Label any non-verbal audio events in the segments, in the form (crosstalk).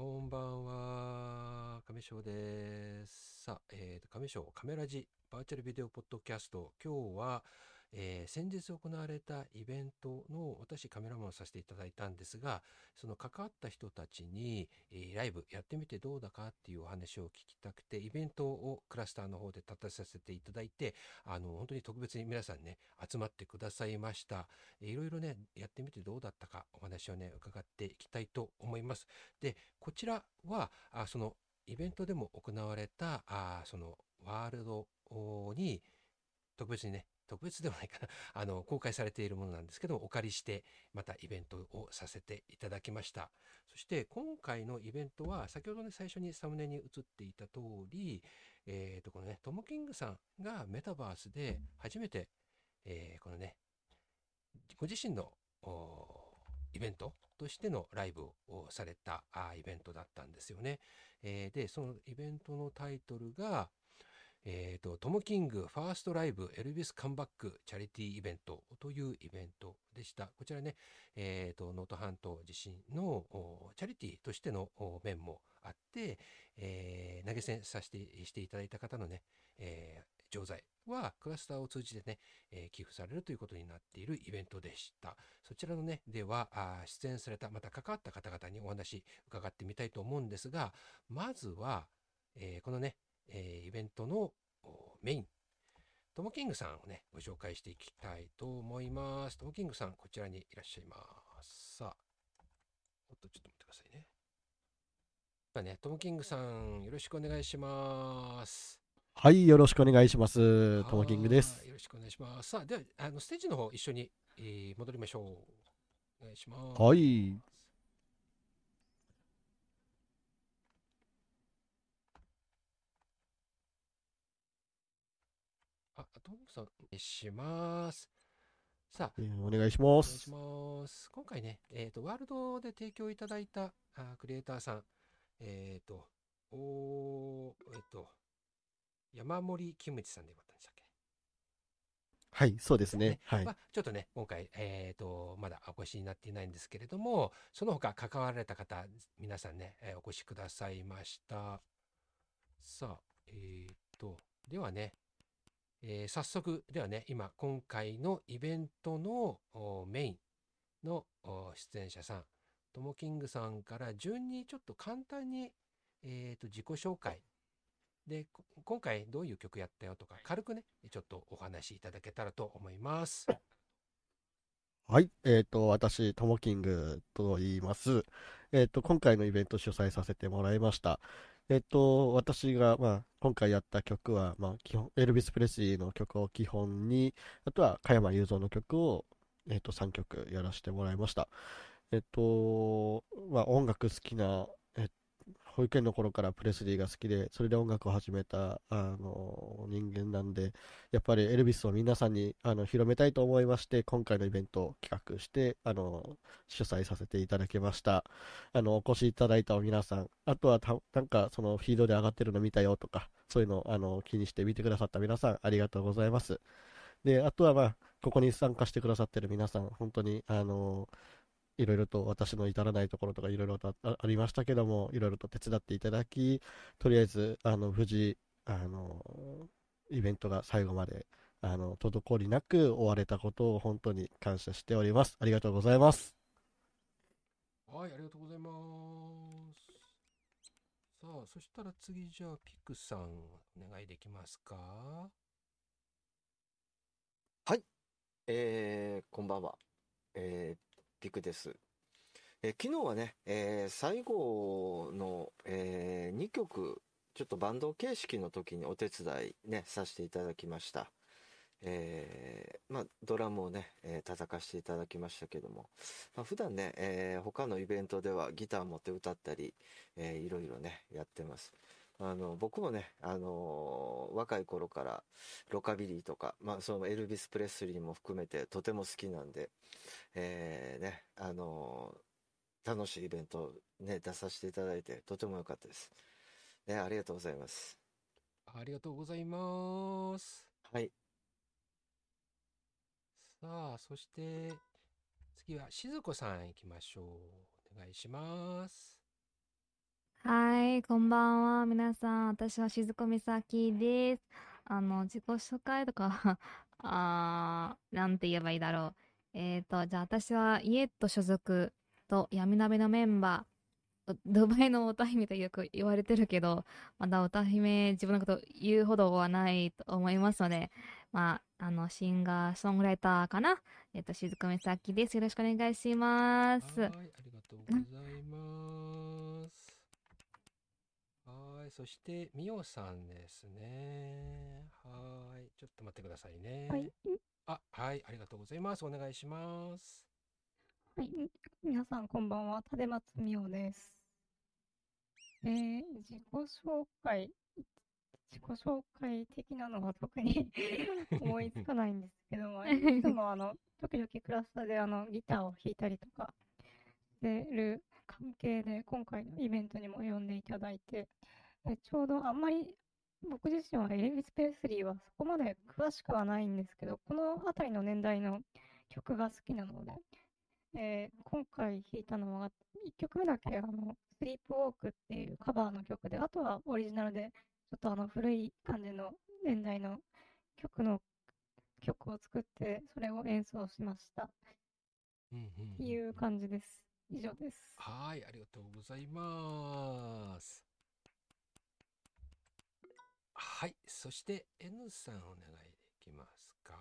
こんばんは、亀翔です。さあ、えーと、亀翔カメラジバーチャルビデオポッドキャスト。今日は、えー先日行われたイベントの私カメラマンをさせていただいたんですが、その関わった人たちに、えーライブやってみてどうだかっていうお話を聞きたくて、イベントをクラスターの方で立たさせていただいて、あの、本当に特別に皆さんね、集まってくださいました。えーいろいろね、やってみてどうだったかお話をね、伺っていきたいと思います。で、こちらは、あそのイベントでも行われた、あそのワールドに特別にね、特別ではないかな、(laughs) あの、公開されているものなんですけども、お借りして、またイベントをさせていただきました。そして、今回のイベントは、先ほどね、最初にサムネに映っていた通り、えっ、と、このね、トム・キングさんがメタバースで初めて、えーこのね、ご自身のイベントとしてのライブをされたイベントだったんですよね。えーで、そのイベントのタイトルが、えーと、トム・キングファーストライブエルビスカムバックチャリティーイベントというイベントでした。こちらね、えーと、能登半島地震のチャリティーとしての面もあって、えー投げ銭させてしていただいた方のね、えー錠剤はクラスターを通じてね、えー寄付されるということになっているイベントでした。そちらのね、では、あ出演された、また関わった方々にお話伺ってみたいと思うんですが、まずは、えーこのね、えーイベントのおメイン、トモキングさんをね、ご紹介していきたいと思います。トモキングさん、こちらにいらっしゃいます。さあ、おっと、ちょっと待ってくださいね。ではね、トモキングさん、よろしくお願いします。はい、よろしくお願いします。トモキングですは。いよろしくお願いします。さあ、では、あのステージの方、一緒に、えー戻りましょう。お願いします。はい。あ、トムさん、お願いします。さあ、えーお願いしますお願いし。ます。今回ね、えっ、と、ワールドで提供いただいたあクリエイターさん、えっ、と、おーえっ、と、山森キムチさんでよかったんでしたっけ？はい、そうですね。はいま。あ、ちょっとね、今回、えっ、と、まだお越しになっていないんですけれども、その他関わられた方、皆さんね、えーお越しくださいました。さあ、えっ、と、ではね、えー早速、ではね、今、今回のイベントのおメインのお出演者さん、ともキングさんから順にちょっと簡単に、えっ、と、自己紹介。で、こ今回どういう曲やったよとか、軽くね、ちょっとお話しいただけたらと思います。はい。えっ、と、私、トモキングと言います。えっ、と、今回のイベント主催させてもらいました。えっ、と、私が、まあ、今回やった曲は、まあ、基本、エルビス・プレスリーの曲を基本に、あとは、加山雄三の曲を、えっ、と、3曲やらせてもらいました。えっ、と、まあ、音楽好きな、保育園の頃からプレスリーが好きで、それで音楽を始めた、あの、人間なんで、やっぱりエルビスを皆さんにあの広めたいと思いまして、今回のイベントを企画して、あの、主催させていただきました。あの、お越しいただいた皆さん、あとはた、なんかそのフィードで上がってるの見たよとか、そういうのあの気にして見てくださった皆さん、ありがとうございます。で、あとはまあ、ここに参加してくださってる皆さん、本当に、あの、いろいろと私の至らないところとかいろいろとあありましたけども、いろいろと手伝っていただき、とりあえず、あの、無事、あの、イベントが最後まで、あの、滞りなく終われたことを本当に感謝しております。ありがとうございます。はい、ありがとうございます。さあ、そしたら次じゃあ、ピクさん、お願いできますか？えーこんばんは。えーピクです。え昨日はね、えー最後の、え2曲、ちょっとバンド形式の時にお手伝いね、させていただきました。えーまあ、ドラムをね、えー叩かせていただきましたけども、まあ、普段ね、えー他のイベントではギター持って歌ったり、えーいろいろね、やってます。あの、僕もね、あのー若い頃からロカビリーとか、まあ、そのエルビス・プレスリーも含めてとても好きなんで、えーね、あのー楽しいイベントね、出させていただいてとても良かったです。ね、ありがとうございます。ありがとうございます。はい。さあ、そして、次は静子さん行きましょう。お願いします。はい、こんばんは。皆さん、私は静子美咲です。あの、自己紹介とか、(laughs) あー、なんて言えばいいだろう。えーと、じゃあ私はイエット所属と闇鍋のメンバー、ドバイの歌姫とよく言われてるけど、まだ歌姫自分のこと言うほどはないと思いますので、まあ、あの、シンガー、ソングライターかな？えっ、と、静子美咲です。よろしくお願いします。はい、ありがとうございます。はい、そして、みおさんですね。はい、ちょっと待ってくださいね。はい、あ、はい、ありがとうございます。お願いします。はい、皆さんこんばんは、立松美桜です。えー、自己紹介、自己紹介的なのは特に (laughs) 思いつかないんですけども、いつもあの、時々クラスターであの、ギターを弾いたりとかしてる関係で、今回のイベントにも呼んでいただいて、でちょうどあんまり僕自身はエルビス・ペースリーはそこまで詳しくはないんですけど、この辺りの年代の曲が好きなので、えー今回弾いたのは、1曲目だけ、あの、スリープウォークっていうカバーの曲で、あとはオリジナルで、ちょっとあの、古い感じの年代の曲の、曲を作って、それを演奏しました。うんうんいう感じです。以上です。はい、ありがとうございます。はい、そして N さんお願いできますか？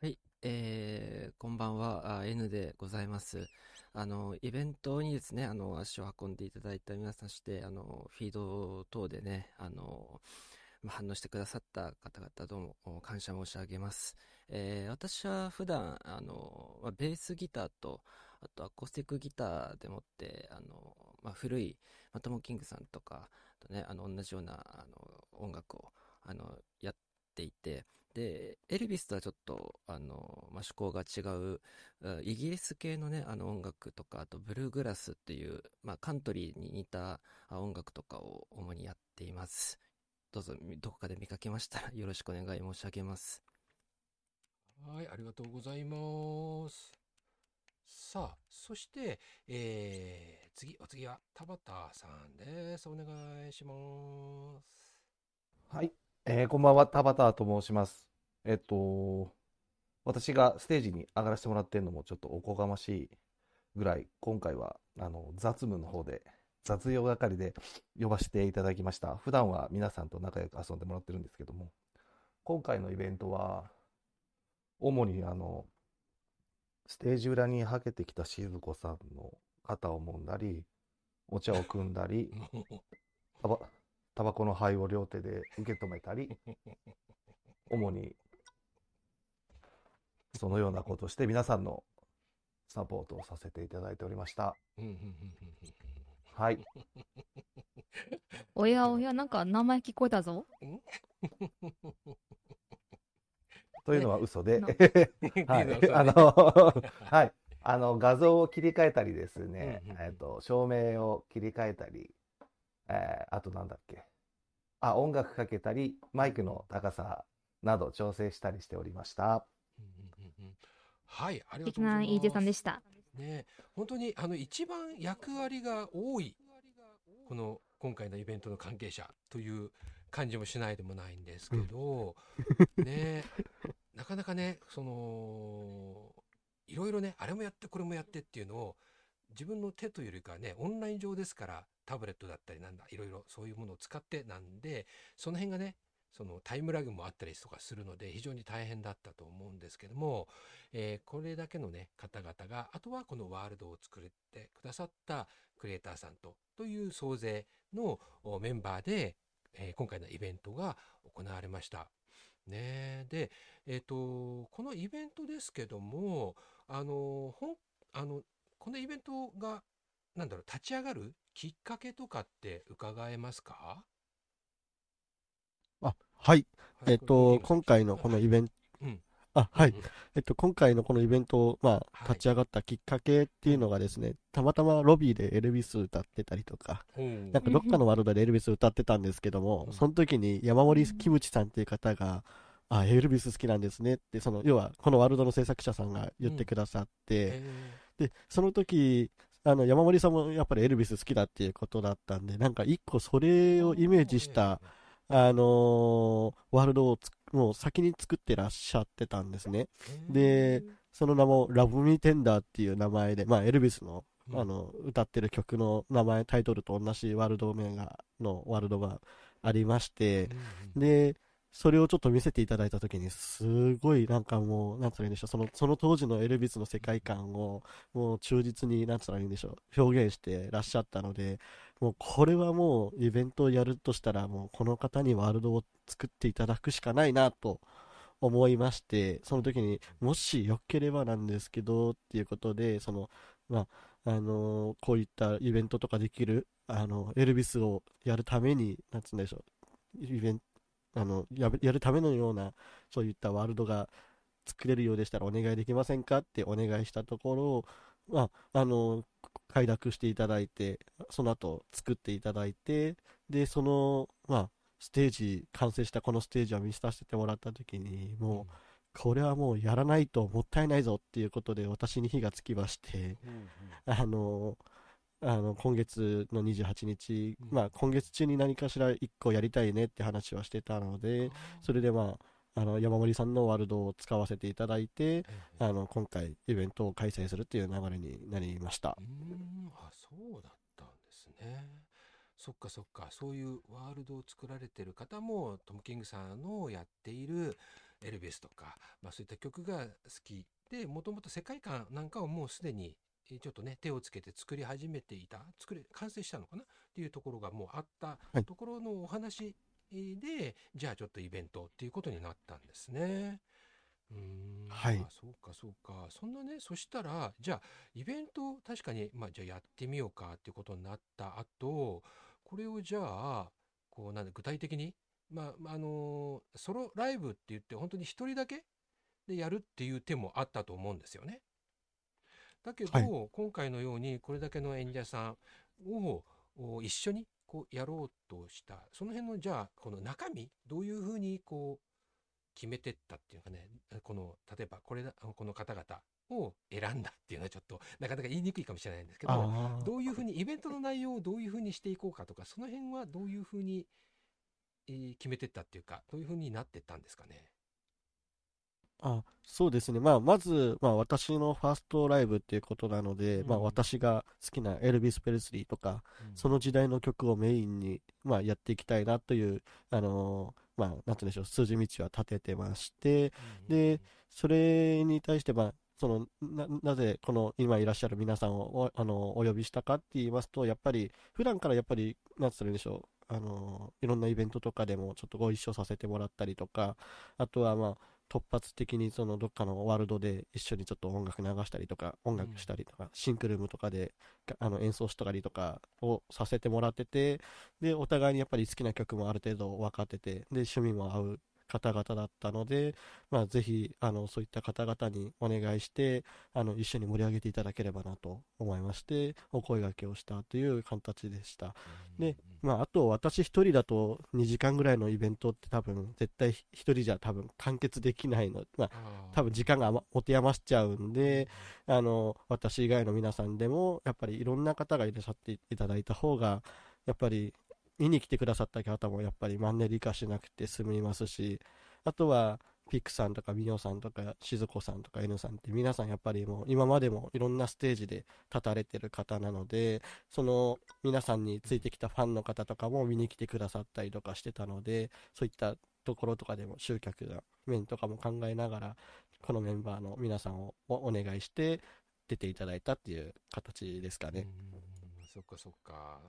はい、えー、こんばんは、あ N でございます。あの、イベントにですね、あの、足を運んでいただいた皆さんして、あの、フィード等でね、あの、ま反応してくださった方々どうも感謝申し上げます。えー私は普段、あの、まあベースギターと、あとアコースティックギターでもって、あの、まあ、古い、まあ、トモキングさんとかとね、あの、同じような、あの、音楽を、あの、やっていて、で、エルビスとはちょっと、あの、まあ、趣向が違う、イギリス系のね、あの音楽とか、あとブルーグラスっていう、まあ、カントリーに似た音楽とかを主にやっています。どうぞ、どこかで見かけましたらよろしくお願い申し上げます。はい、ありがとうございます。さあ、そして、えー、次、お次は田畑さんです。お願いします。はい、えーこんばんは、田畑と申します。えっと、私がステージに上がらせてもらってるのもちょっとおこがましいぐらい、今回は、あの、雑務の方で、雑用係で呼ばせていただきました。普段は皆さんと仲良く遊んでもらってるんですけども、今回のイベントは、主にあの、ステージ裏にはけてきた静子さんの肩を揉んだり、お茶を汲んだり、タバタバコの灰を両手で受け止めたり、主にそのようなことをして皆さんのサポートをさせていただいておりました。はい。おやおや、なんか名前聞こえたぞ。というのは嘘で、(laughs) (laughs) あの、(laughs) はい。あの、画像を切り替えたりですねうんうんう、んえっと、照明を切り替えたり、えーあとなんだっけ。あ、音楽かけたり、マイクの高さなど調整したりしておりました。うんうんうんうんはい、ありが素敵とうございます。な EJ さんでした。ね、本当にあの一番役割が多いこの今回のイベントの関係者という感じもしないでもないんですけど、ねなかなかねそのいろいろねあれもやってこれもやってっていうのを自分の手というよりかはねオンライン上ですからタブレットだったりなんだいろいろそういうものを使ってなんでその辺がねそのタイムラグもあったりとかするので非常に大変だったと思うんですけども、えーこれだけのね方々があとはこのワールドを作ってくださったクリエイターさんとという総勢のおメンバーで、えー今回のイベントが行われました。ねえで、えっ、とこのイベントですけどもあのほんあのこのイベントがなんだろう立ち上がるきっかけとかって伺えますか？あ、はい。えっと、はい今回のこのイベンあ、はいうん。えっと、今回のこのイベントを、まあ、はい。立ち上がったきっかけっていうのがですね、たまたまロビーでエルビス歌ってたりとか、うんなんかどっかのワールドでエルビス歌ってたんですけどもう、んその時に山森キムチさんっていう方が、あ、エルビス好きなんですねって、その、要は、このワールドの制作者さんが言ってくださって、えで、その時、あの、山森さんもやっぱりエルビス好きだっていうことだったんで、なんか一個それをイメージした、あのーワールドをつもう先に作ってらっしゃってたんですね。でその名もラブミーテンダーっていう名前で、まあ、エルビスのうん。あの歌ってる曲の名前、タイトルと同じワールド名がのワールドがありまして、で、それをちょっと見せていただいたときに、すごいなんかもう、なんつったらいいんでしょう、そのその当時のエルビスの世界観を、もう忠実に、なんつったらいいんでしょう、表現してらっしゃったので、もうこれはもうイベントをやるとしたら、もうこの方にワールドを作っていただくしかないなと思いまして、その時にもしよければなんですけどっていうことで、その、まあ、あのーこういったイベントとかできる、あの、エルビスをやるために、なんつうんでしょう、イベント、あの、ややるためのような、そういったワールドが作れるようでしたらお願いできませんかってお願いしたところ、まあ、あの、快諾していただいて、その後作っていただいて、で、その、まあ、ステージ、完成したこのステージを見させてもらった時に、もう、これはもうやらないともったいないぞっていうことで私に火がつきまして、あの、あの、今月の28日、うん。まあ、今月中に何かしら一個やりたいねって話はしてたので、それでまあ、あの、山森さんのワールドを使わせていただいて、あの、今回イベントを開催するっていう流れになりました。う。ん。あそうだったんですね。そっかそっか。そういうワールドを作られてる方もトム・キングさんのやっているエルビスとか、まあ、そういった曲が好きでもともと世界観なんかをもうすでにえーちょっとね手をつけて作り始めていた作れ完成したのかな？っていうところがもうあったはい。ところのお話で、じゃあちょっとイベントっていうことになったんですね。うーんはいあそうかそうかそんなねそしたらじゃあイベント確かにまあじゃあやってみようかっていうことになった後これをじゃあこうなんだ具体的にまあまああのソロライブって言って本当に一人だけでやるっていう手もあったと思うんですよね。だけど、はい今回のようにこれだけの演者さんをお一緒にこうやろうとしたその辺のじゃあこの中身どういうふうにこう決めてったっていうかねこの例えばこれだこの方々を選んだっていうのはちょっとなかなか言いにくいかもしれないんですけどどういうふうにイベントの内容をどういうふうにしていこうかとかその辺はどういうふうに、えー決めてったっていうかどういうふうになってったんですかね？あ、そうですね。まあ、まず、まあ、私のファーストライブっていうことなので、うん。まあ、私が好きなエルビス・ペレスリーとか、その時代の曲をメインに、まあ、やっていきたいなという、あのーまあ、なんて言うんでしょう、数字道は立ててまして、でそれに対して、まあ、そのななぜこの今いらっしゃる皆さんをおあのお呼びしたかって言いますと、やっぱり普段からやっぱり、なんつったらいいんでしょう、あのいろんなイベントとかでもちょっとご一緒させてもらったりとか、あとはまあ突発的にそのどっかのワールドで一緒にちょっと音楽流したりとか、音楽したりとか、シンクルームとかでがあの演奏したりとかをさせてもらってて、で、お互いにやっぱり好きな曲もある程度分かってて、で、趣味も合う方々だったので、まあ、ぜひ、あの、そういった方々にお願いして、あの、一緒に盛り上げていただければなと思いまして、お声掛けをしたという形でした。で、まあ、あと、私一人だと2時間ぐらいのイベントって多分、絶対一人じゃ多分完結できないの、まあ、多分時間が余持て余しちゃうんで、あの、私以外の皆さんでも、やっぱりいろんな方がいらっしゃっていただいた方が、やっぱり見に来てくださった方もやっぱりマンネリ化しなくて済みますし、あとは、ピックさんとかミオさんとか静子さんとか N さんって皆さんやっぱりもう今までもいろんなステージで立たれてる方なので、その皆さんについてきたファンの方とかも見に来てくださったりとかしてたので、そういったところとかでも集客の面とかも考えながら、このメンバーの皆さんをお願いして出ていただいたっていう形ですかね。そっかそっか。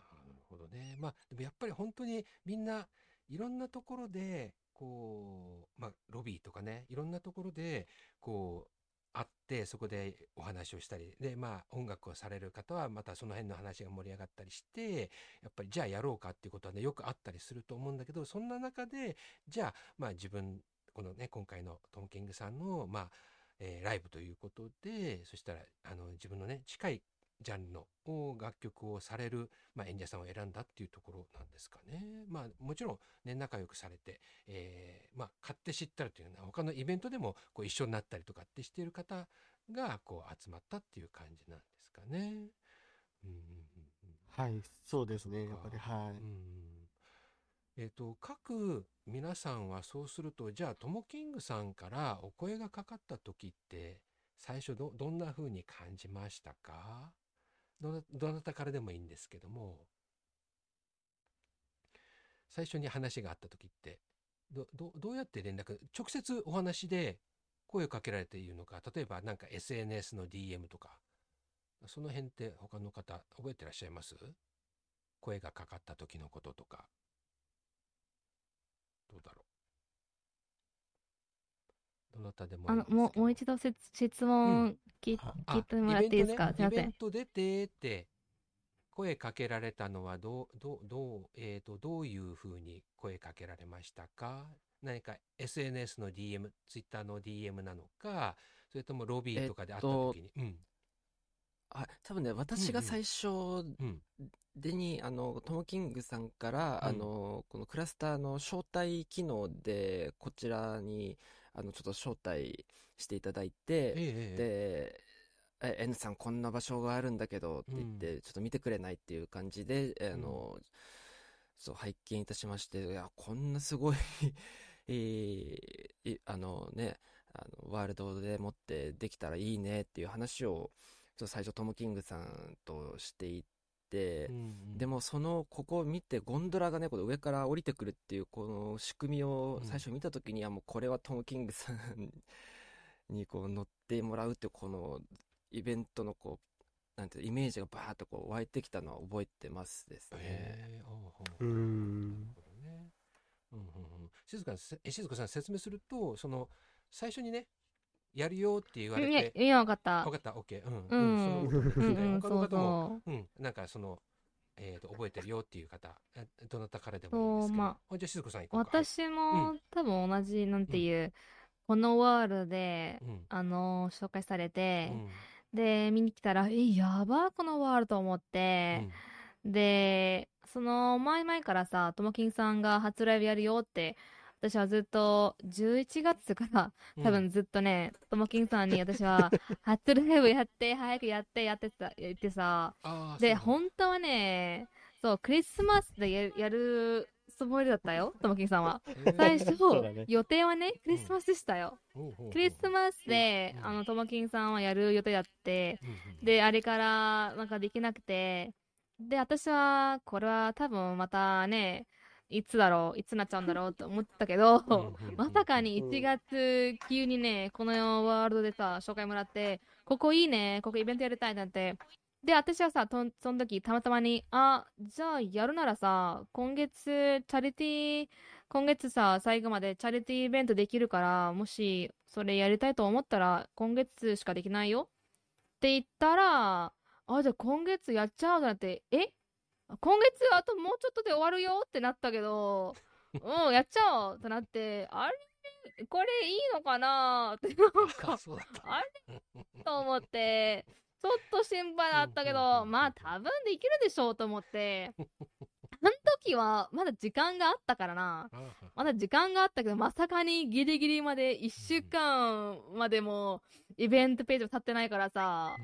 ほどね。まあ、でもやっぱり本当にみんないろんなところで、こう、まあ、ロビーとかね、いろんなところで、こう、会って、そこでお話をしたり、で、まあ、音楽をされる方は、またその辺の話が盛り上がったりして、やっぱり、じゃあやろうかっていうことはね、よくあったりすると思うんだけど、そんな中で、じゃあ、まあ、自分、このね、今回のトム・キングさんの、まあ、えーライブということで、そしたら、あの、自分のね、近いジャンルのお楽曲をされる、まあ、演者さんを選んだっていうところなんですかね。まあ、もちろん、ね、仲良くされて、えーまあ、買って知ったらというのは、他のイベントでもこう一緒になったりとかってしている方が、こう、集まったっていう感じなんですかね。うんうんうんはい、そうですね。やっぱり、かはい。うんえっ、と各皆さんはそうするとじゃあともキングさんからお声がかかった時って最初どどんな風に感じましたか？どなどなたからでもいいんですけども。最初に話があった時ってどどどうやって連絡直接お話で声をかけられているのか。例えばなんか SNS の DM とか。その辺って他の方覚えてらっしゃいます？声がかかった時のこととか。どうだろう？どなたでもいあのいんですけど。もうもう一度せつ質問聞,、はあ聞いてもらっていいですか、イベントね、イベすいません。ント出てって声かけられたのはどうどうどうえー、とどういうふうに声かけられましたか？何か SNS の DM、Twitter の DM なのか、それともロビーとかで会った時に、うん、あ多分ね私が最初うん、でに、あのトム・キングさんから、うん。あのこのクラスターの招待機能でこちらにあのちょっと招待していただいて、で、え N さんこんな場所があるんだけどって言って、ちょっと見てくれないっていう感じで、えあの、そう、拝見いたしまして、いや、こんなすごいえー (laughs) いあのね、あの、ワールドでもってできたらいいねっていう話を、ちょっと最初トム・キングさんとしていでもそのここを見てゴンドラがねこの上から降りてくるっていうこの仕組みをうん。最初見た時にはもうこれはトム・キングさんにこう乗ってもらうってこのイベントのこうなんていうイメージがバーッとこう湧いてきたのは覚えてますですね。静かせえ静子さん説明すると、その最初にね、やるよって言われて、いや分かった。分かった、オッケー。うん。うん。うん。うんそう他の方も、そううん、なんかその、えーと、覚えてるよっていう方、えどなたからでもいいんですけど。じゃあ静子さん行こうか。私も、多分同じなんていう、このワールドで。あの紹介されて、うん。で見に来たらえやばこのワールドと思って、でその前々からさともきんさんが初ライブやるよって私はずっと11月からうん。多分ずっとね、ともきんさんに私は初ライブやって早くやってやってさ言ってさ。で本当はねそうクリスマスでややるつもりだったよともきんさんは。最初、ね。予定はねクリスマスでしたよ、ほうほうほう。クリスマスで、うん。あのともきんさんはやる予定だって。うんうん。で、あれからなんかできなくて、で、私は、これは多分またね、いつだろう、いつなっちゃうんだろうと思ってたけどまさかに1月急にね、このワールドでさ、紹介もらって、ここいいね、ここイベントやりたいなんて。で、私はさ、とんその時たまたまに、あ、じゃあやるならさ、今月、チャリティー、今月さ、最後までチャリティーイベントできるから、もしそれやりたいと思ったら、今月しかできないよって言ったら、あ、じゃあ今月やっちゃうとなって、え？今月あともうちょっとで終わるよってなったけど、(laughs) うん、やっちゃおうってなって、あれこれいいのかなってなんかあ、れ？と思って、ちょっと心配だったけど、んまあ多分できるでしょうと思って、あの時はまだ時間があったからな。まだ時間があったけど、まさかにギリギリまで1週間までもイベントページも立ってないからさ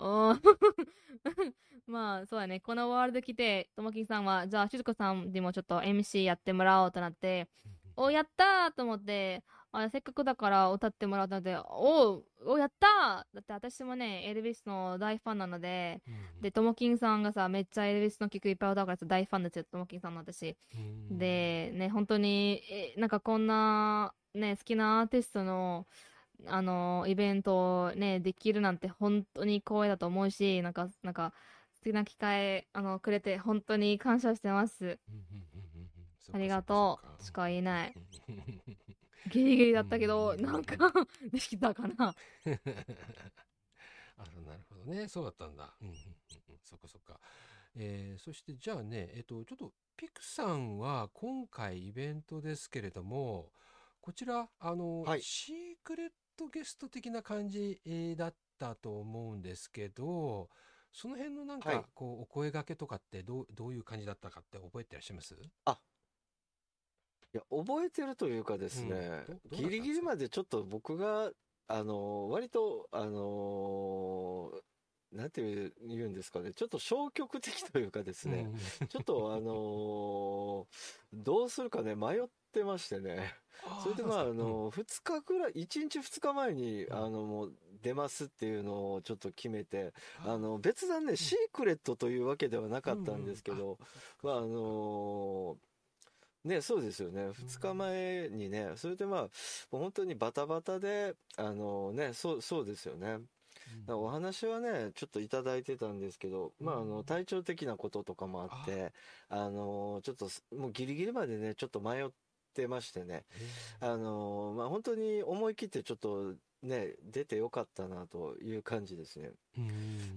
(laughs) まあそうだね、このワールド来て、ともきんさんは、じゃあ、しずこさんにもちょっと MC やってもらおうとなって、おやったーと思って、あせっかくだから歌ってもらうので、おうおやったーだって私もね、エルビスの大ファンなので、うんで、ともきんさんがさ、めっちゃエルビスの曲いっぱい歌うからさ大ファンですよ、ともきんさんの私。うん。で、ね、本当に、え、なんかこんな、ね、好きなアーティストの、あの、イベントをね、できるなんて本当に光栄だと思うし、なんか、なんか、素敵な機会、あの、くれて本当に感謝してます。うんうんうんうんうん。そっかありがとう。しか言えない。(laughs) ギリギリだったけど、うんなんか、できたかな。(laughs) あなるほどね。そうだったんだ、うんうんうんうん、そっかそっか、えーそしてじゃあねえっとちょっとピクさんは今回イベントですけれどもこちらあの、はい。シークレットゲスト的な感じ、えーだったと思うんですけどその辺のなんか、はい。こうお声掛けとかってどうどういう感じだったかって覚えてらっしゃいます？いや、覚えてるというかですね、うん。ギリギリまでちょっと僕が、あの、割と、あの、なんていう言うんですかね、ちょっと消極的というかですね、うん。ちょっとあのーどうするかね、迷ってましてね。それでまあ、あの、2日ぐらい、1日2日前に、うん。あの、もう出ますっていうのをちょっと決めて、あの、別段ね、シークレットというわけではなかったんですけど、まあ、あのね、そうですよね。2日前にね、それでまあ、本当にバタバタで、あのね、そう、そうですよね。お話はね、ちょっといただいてたんですけど、まあ、あの、体調的なこととかもあって、あの、ちょっとす、もうギリギリまでね、ちょっと迷ってましてね、あの、まあ、本当に思い切ってちょっとね、出てよかったなという感じですね。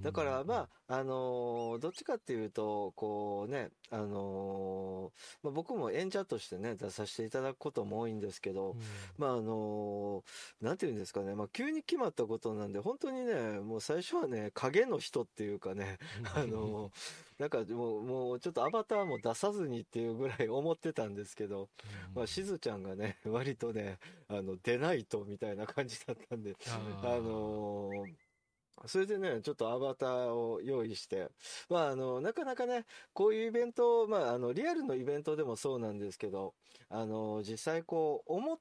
だから、まあ、あのーどっちかっていうと、こうね、あのーまあ、僕も演者としてね、出させていただくことも多いんですけど、まあ、あのーなんていうんですかね、まあ、急に決まったことなんで、本当にね、もう最初はね、影の人っていうかね、あのーなんかもう、もうちょっとアバターも出さずにっていうぐらい思ってたんですけど、まあ、しずちゃんがね、割とね、あの、出ないとみたいな感じだったんで、あのーそれでね、ちょっとアバターを用意して、まあ、あの、なかなかね、こういうイベント、まあ、あの、リアルのイベントでもそうなんですけど、あの、実際こう、思っ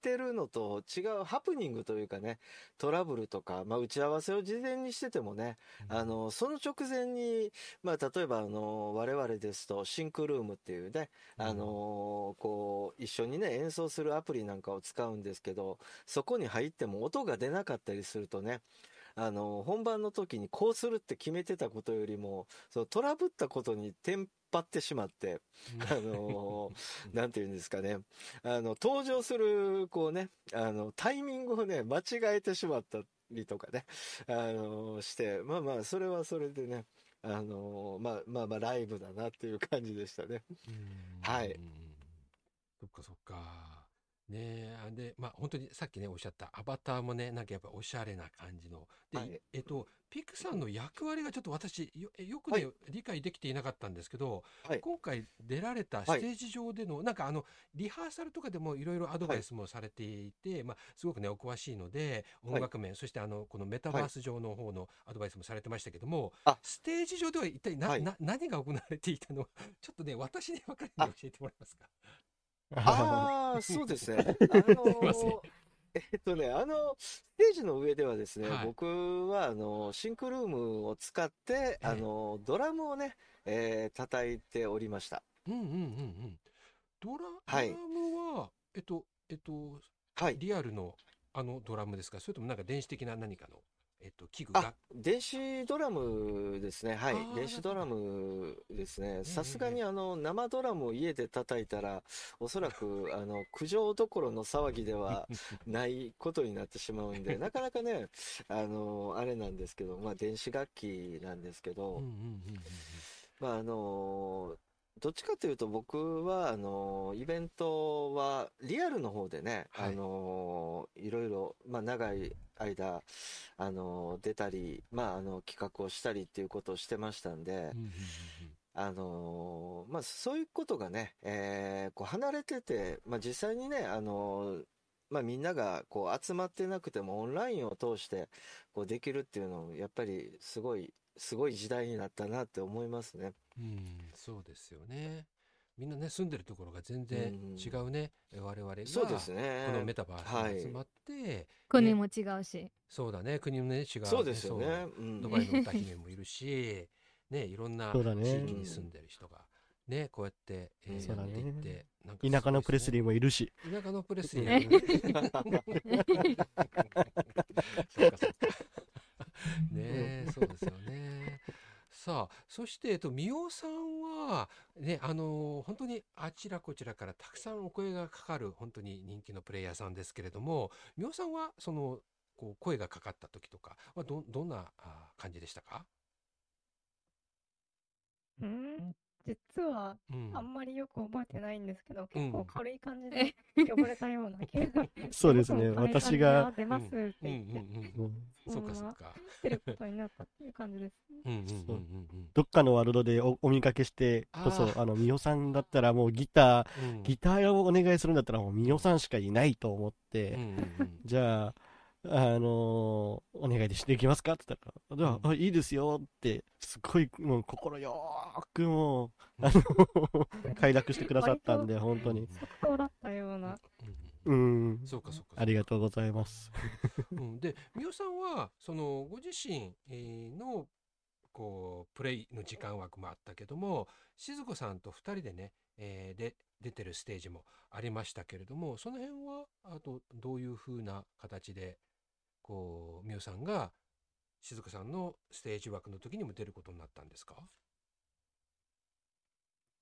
てるのと違うハプニングというかね、トラブルとか、まあ、打ち合わせを事前にしててもね、あの、その直前に、まあ、例えば、あの、我々ですと、シンクルームっていうね、あの、こう、一緒にね、演奏するアプリなんかを使うんですけど、そこに入っても音が出なかったりするとね、あの、本番の時にこうするって決めてたことよりも、そのトラブったことにテンパってしまって、あの、なんて言うんですかね、あの、登場する、こうね、あの、タイミングをね、間違えてしまったりとかね、あの、して、まあまあ、それはそれでね、あの、まあまあまあ、ライブだなっていう感じでしたね。はいうんそっかそっか。ねえ、あで、まあ本当にさっきね、おっしゃったアバターもね、なんかやっぱおしゃれな感じの。で、はい。えっと、ピクさんの役割がちょっと私、よよくね、はい。理解できていなかったんですけど、はい。今回出られたスはい。テージ上での、なんかあの、リハーサルとかでもいろいろアドバイスもされていて、まあ、すごくね、お詳しいので、音楽面、そしてあの、このメタバース上の方のアドバイスもされてましたけども、あ。ステージ上では一体な、はい。な何が行われていたのか、ちょっとね、私に分かるように教えてもらえますか？ああ、そうですね。(laughs) あのえっとね、あの、ステージの上ではですね、はい僕は、あの、シンクルームを使って、ええあの、ドラムをね、えー叩いておりました。うんうんうんうん。ドラ、はいドラムは、えっと、えっと、はい。リアルのあのドラムですか？それともなんか電子的な何かの、えっと、器具が？あ、電子ドラムですね。はい。電子ドラムですね。えさすがにあの、生ドラムを家で叩いたら、おそらく、(laughs) あの、苦情どころの騒ぎでは (laughs) ないことになってしまうんで、(laughs) なかなかね、あの、あれなんですけど、まあ、電子楽器なんですけど、まああのどっちかというと僕はあのイベントはリアルの方でね、はいい、あのいろいろ、まあ、長い間あの出たり、まあ、あの企画をしたりっていうことをしてましたんで、あのまあ、そういうことがね、えーこう離れてて、まあ、実際にね、あのまあ、みんながこう集まってなくてもオンラインを通してこうできるっていうのをやっぱりすごいすごい時代になったなって思いますね。うんうんそうですよね。みんなね、住んでるところが全然違うね、我々が。そうですね。このメタバースに集まって、国も違うし。そうだね、国もね、違う、そうですよね。そううんドバイの歌姫もいるし、ね、いろんな地域に住んでる人が、ね、こうやって、えーやっていって、なんかね田舎のプレスリーもいるし。田舎のプレスリーね (laughs) そっかそっか。ねえ、そうですよね。さあ、そして、えっと、みおさんは、ね、あの本当にあちらこちらからたくさんお声がかかる、本当に人気のプレイヤーさんですけれども、みおさんは、その、こう、声がかかった時とかは、ど、どんな感じでしたか？実は、うん。あんまりよく覚えてないんですけど、うん結構軽い感じで呼ばれたような気が。(laughs) そうですね僕も軽い感じで私があ出ますってうんうん言って、うんうん。そっかそっか。出ることになったっていう感じです。うんうんうんうんうん。どっかのワールドでおお見かけしてこそあ、の、みおさんだったらもうギター、うんギターをお願いするんだったらもうみおさんしかいないと思って、うんうんうんじゃあ、あのーお願いでしできますか？って言ったでは、うんあいいですよって、すごい、もう心よーくもう、あの、快諾してくださったんで、本当に。即答だったような。うんうん。そうかそうか。ありがとうございます。うん、で、みおさんは、その、ご自身えーの、こう、プレイの時間枠もあったけども、静子さんと二人でね、えーで、出てるステージもありましたけれども、その辺は、あと、どういう風な形で、こう、みおさんが、静子さんのステージ枠の時にも出ることになったんですか？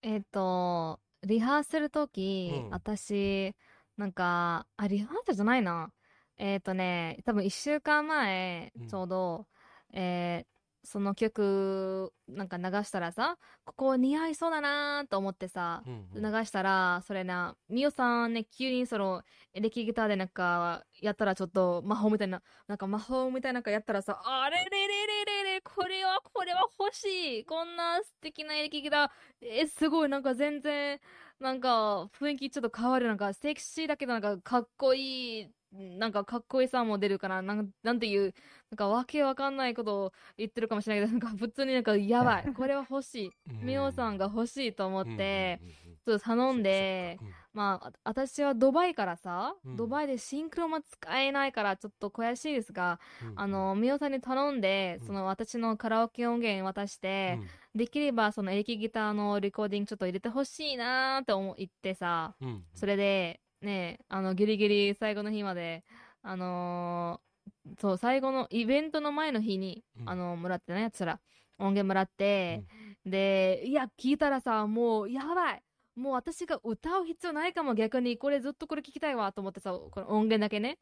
えっと、リハーサル時、うん。私、なんか、あ、リハーサルじゃないな。えっとね、多分一週間前うん、ちょうど、えーその曲、なんか流したらさ、ここ似合いそうだなーと思ってさ、うん流したら、それな、みおさんね、急にその、エレキギターでなんか、やったらちょっと魔法みたいな、なんか魔法みたいななんかやったらさ、あれれれれれれ、これは、これは欲しいこんな素敵なエレキギター、え、すごい、なんか全然、なんか雰囲気ちょっと変わる、なんかセクシーだけどなんかかっこいい、なんかかっこいいさも出るから、なんなんていう、なんかわけわかんないことを言ってるかもしれないけど、なんか普通になんかやばい、これは欲しい。みおさんが欲しいと思って、ちょっと頼んで、まあ、あ私はドバイからさ、うん。ドバイでシンクロも使えないからちょっと悔しいですが、あの、みおさんに頼んで、うん。その私のカラオケ音源渡して、できればそのエレキギターのレコーディングちょっと入れてほしいなーって思言ってさ、それで、ね、あの、ギリギリ最後の日まで、あのーそう、最後のイベントの前の日に、うん。あのもらってね、やつら、音源もらって、で、いや、聞いたらさ、もう、やばい。もう私が歌う必要ないかも、逆に、これずっとこれ聞きたいわ、と思ってさ、この音源だけね、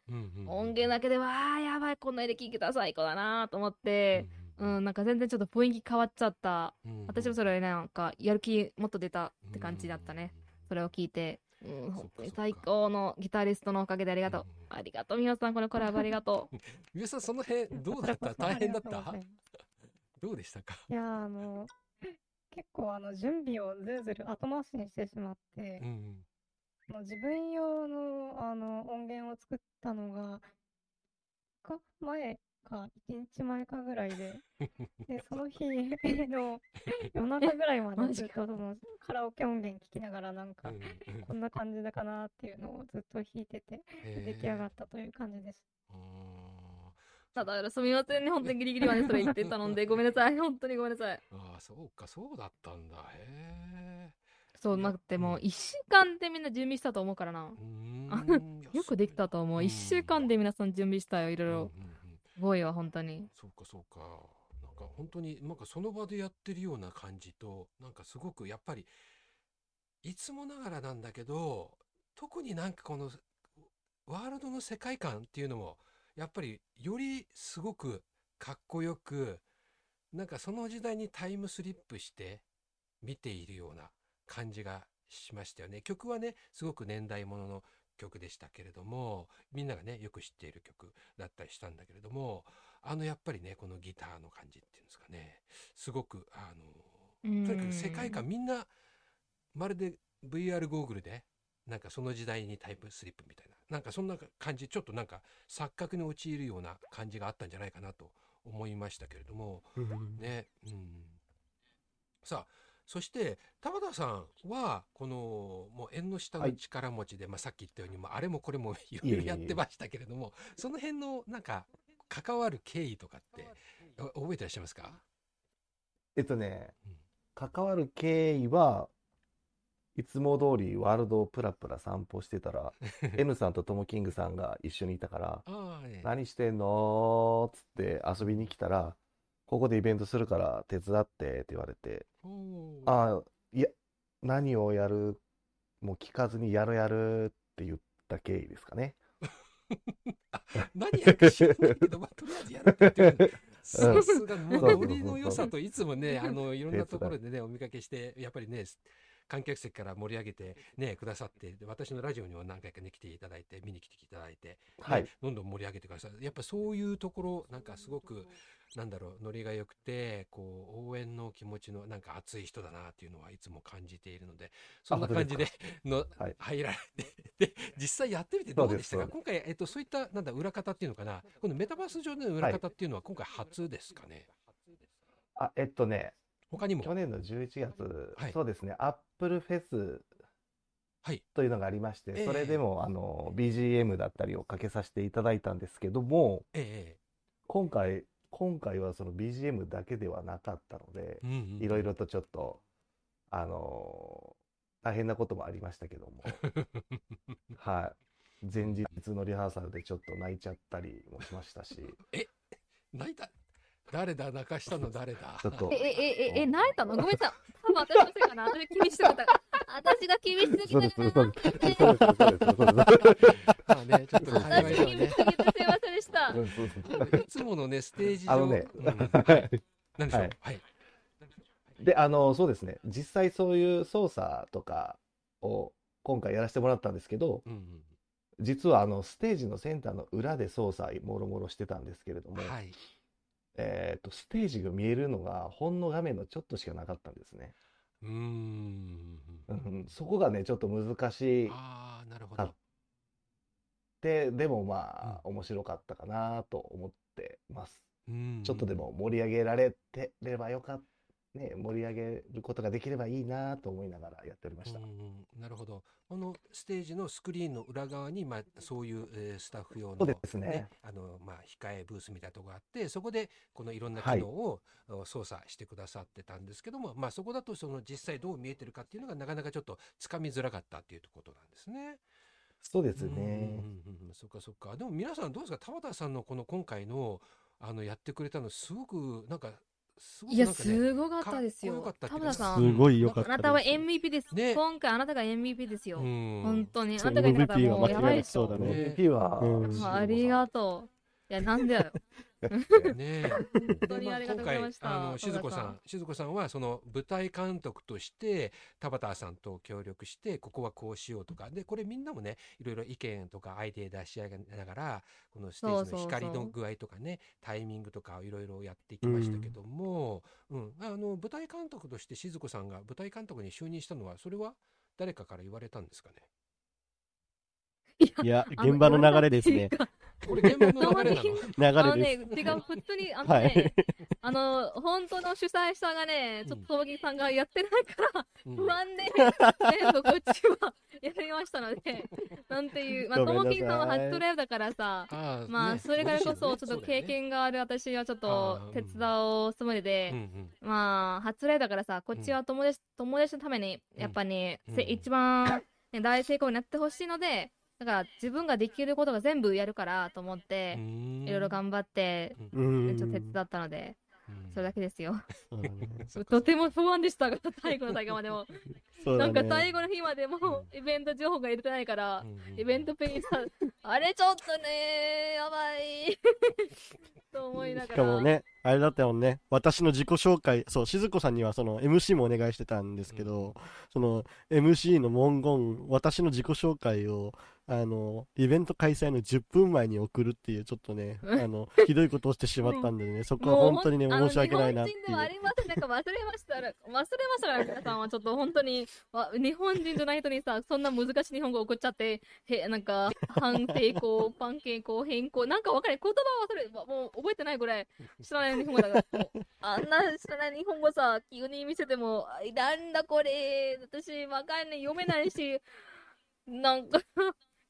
音源だけで、わあ、やばい、こんなエレキギター最高だなと思って、うん、なんか全然ちょっと雰囲気変わっちゃった。私もそれなんか、やる気もっと出たって感じだったね。それを聞いて、うん、本当に最高のギタリストのおかげでありがとう。ありがとう、みおさん、このコラボありがとう。(laughs) みおさん、その辺、どうだった？大変だった？(laughs) どうでしたか？いやー、あの、結構あの、準備をずるずる後回しにしてしまって、うんあの自分用のあの音源を作ったのが、か前か、1日前かぐらいで、で、その日 (laughs) の夜中ぐらいまでずっとそのカラオケ音源聞きながらなんか、こんな感じだかなっていうのをずっと弾いてて、出来上がったという感じです。ただ、すみませんね、本当にギリギリまでそれ言って頼んで、ごめんなさい、(laughs) 本当にごめんなさい。ああ、そうか、そうだったんだ。へえ。そう、なくてもう、1週間でみんな準備したと思うからな。(laughs) よくできたと思う。1週間で皆さん準備したよ、いろいろ。すごいわ、本当に。そうか、そうか。なんか本当に、なんかその場でやってるような感じと、なんかすごくやっぱり、いつもながらなんだけど、特になんかこの、ワールドの世界観っていうのも、やっぱりよりすごくかっこよく、なんかその時代にタイムスリップして見ているような感じがしましたよね。曲はね、すごく年代物の曲でしたけれども、みんながね、よく知っている曲だったりしたんだけれども、あのやっぱりね、このギターの感じっていうんですかね、すごく、あの、とにかく世界観みんな、まるで VR ゴーグルで、なんかその時代にタイムスリップみたいな、なんかそんな感じ、ちょっとなんか錯覚に陥るような感じがあったんじゃないかなと思いましたけれども、ね、うん。さあ、そして田畑さんはこのもう縁の下の力持ちで、まあ、さっき言ったように、まあ、あれもこれもいろいろやってましたけれどもその辺のなんか関わる経緯とかってお覚えてらっしゃいますか？えっとね、関わる経緯はいつも通りワールドをプラプラ散歩してたら (laughs) N さんとトモキングさんが一緒にいたからああね「何してんの?」っつって遊びに来たら「ここでイベントするから手伝って」って言われて。おー。ああいや何をやるもう聞かずにやるやるって言った経緯ですかね。(laughs) 何やるか知らないけど、まあ、とりあえずやるって言ってる (laughs) さすがノリの良さといつもねあのいろんなところでねお見かけしてやっぱりね観客席から盛り上げてね、くださって、で私のラジオにも何回かね、来ていただいて、見に来ていただいて、はい。ねどんどん盛り上げてください。やっぱそういうところ、なんかすごく、なんだろう、ノリが良くて、こう、応援の気持ちの、なんか熱い人だなっていうのはいつも感じているので、そんな感じでの、はい。入られて、で、実際やってみてどうでしたか？今回、えっと、そういった、なんだ、裏方っていうのかな、このメタバース上での裏方っていうのは今回初ですかね？あ、えっとね、他にも？去年の11月、はい。そうですね、アップルフェスはい。というのがありまして、ええそれでも、あの、BGM だったりをかけさせていただいたんですけども、ええ今回、今回はその BGM だけではなかったのでええ。、うんうんいろいろとちょっと、あの大変なこともありましたけども、(laughs) はい。前日のリハーサルでちょっと泣いちゃったりもしましたし、(laughs) 泣いた？誰だ？泣かしたの誰だ？ちょっとえ、え、え、え、え、泣いたの？ごめんなさい。多分私のせいかな？私厳しすぎた。私が厳しすぎそうです、たそうかです、そうです、そうです、そうです、そうです。まあね、ちょっと私厳しす。ぎてすいませんでした。いつものね、ステージ上。あのね。何でしょうはいはい。で、あの、そうですね、実際そういう操作とかを今回やらせてもらったんですけど、うん実はあの、ステージのセンターの裏で操作もろもろしてたんですけれども、うん。はい。えっと、ステージが見えるのがほんの画面のちょっとしかなかったんですね。うーん。うん、そこがね、ちょっと難しいああ、なるほあど。で、でもまあ、面白かったかなと思ってます。うんちょっとでも盛り上げられてればよかった。ね、盛り上げることができればいいなと思いながらやっておりました。うんうんなるほど。このステージのスクリーンの裏側に、まあ、そういう、えースタッフ用の、そうですねあの、まあ、控えブースみたいなところがあって、そこで、このいろんなはい機能を、お操作してくださってたんですけども、まあ、そこだと、その実際どう見えてるかっていうのが、なかなかちょっとつかみづらかったっていうことなんですね。そうですうんうんね。うんうんそっかそっか。でも皆さんどうですか？田畑さんのこの今回の、あの、やってくれたの、すごく、なんか、すごくいや、なんかね、すごかったですよかっこよかった。っていうか田畑さん、すごい良かった。あなたは MVP です。ね今回あなたが MVP ですよ。うん本当に。あなたがいなかったら MVP もうやばいですよ。くそうだね。ね MVP は、うんまあありがとう。いや、なんでだよ。ねえ。本当にでまありがとうございました。今回あの静子さ田ん静子さんはその舞台監督として田畑さんと協力してここはこうしようとか。でこれみんなもねいろいろ意見とかアイデア出し合いながらこのステージの光の具合とかねタイミングとかをいろいろやっていきましたけども、うん。あの舞台監督として静子さんが舞台監督に就任したのはそれは誰かから言われたんですかね？いや、現場の流れですね。これ現場の流れなのあの流れです。ね、違う、普通に、あのはねい、あの、本当の主催者がね、ちょっと、ともぎさんがやってないから、うん。不安で、全部こっちはやりましたので、なんていう、まあ、ともごめんなさんは初ライブだからさ、あーまあ、ねそれからこそ、ちょっと経験がある私はちょっと手伝うつもりでそうんうん。まあ、初ライブだからさ、こっちは友達、友達のために、やっぱね、せうん。一番、ね、大成功になってほしいので、だから自分ができることが全部やるからと思って、いろいろ頑張って、うん。ちょっと手伝ったので、うんそれだけですよ。そうだね。(laughs) とても不安でした。が、最後の最後までも。(laughs) そうだね。なんか最後の日までもうイベント情報が入れてないから、イベントページさ、(laughs) あれちょっとねやばい。と思いながら。しかもね、あれだったもんね、私の自己紹介、そう、静子さんにはその MC もお願いしてたんですけど、その MC の文言、私の自己紹介を、あの、イベント開催の10分前に送るっていう、ちょっとね、あの、ひどいことをしてしまったんでね、そこはもう本当にね、あの申し訳ないなってい日本人ではあ。りません。なんか忘れました、忘れましたら、皆さんはちょっと本当に、日本人じゃない人にさ、そんな難しい日本語送っちゃって、へ、なんか、反抵抗、パン傾向、変更、なんかわかんない。言葉忘れ、もう覚えてないぐらい知らない日本語だから。あんな知らない日本語さ、急に見せても、なんだこれ、私わかんない、読めないし、なんか、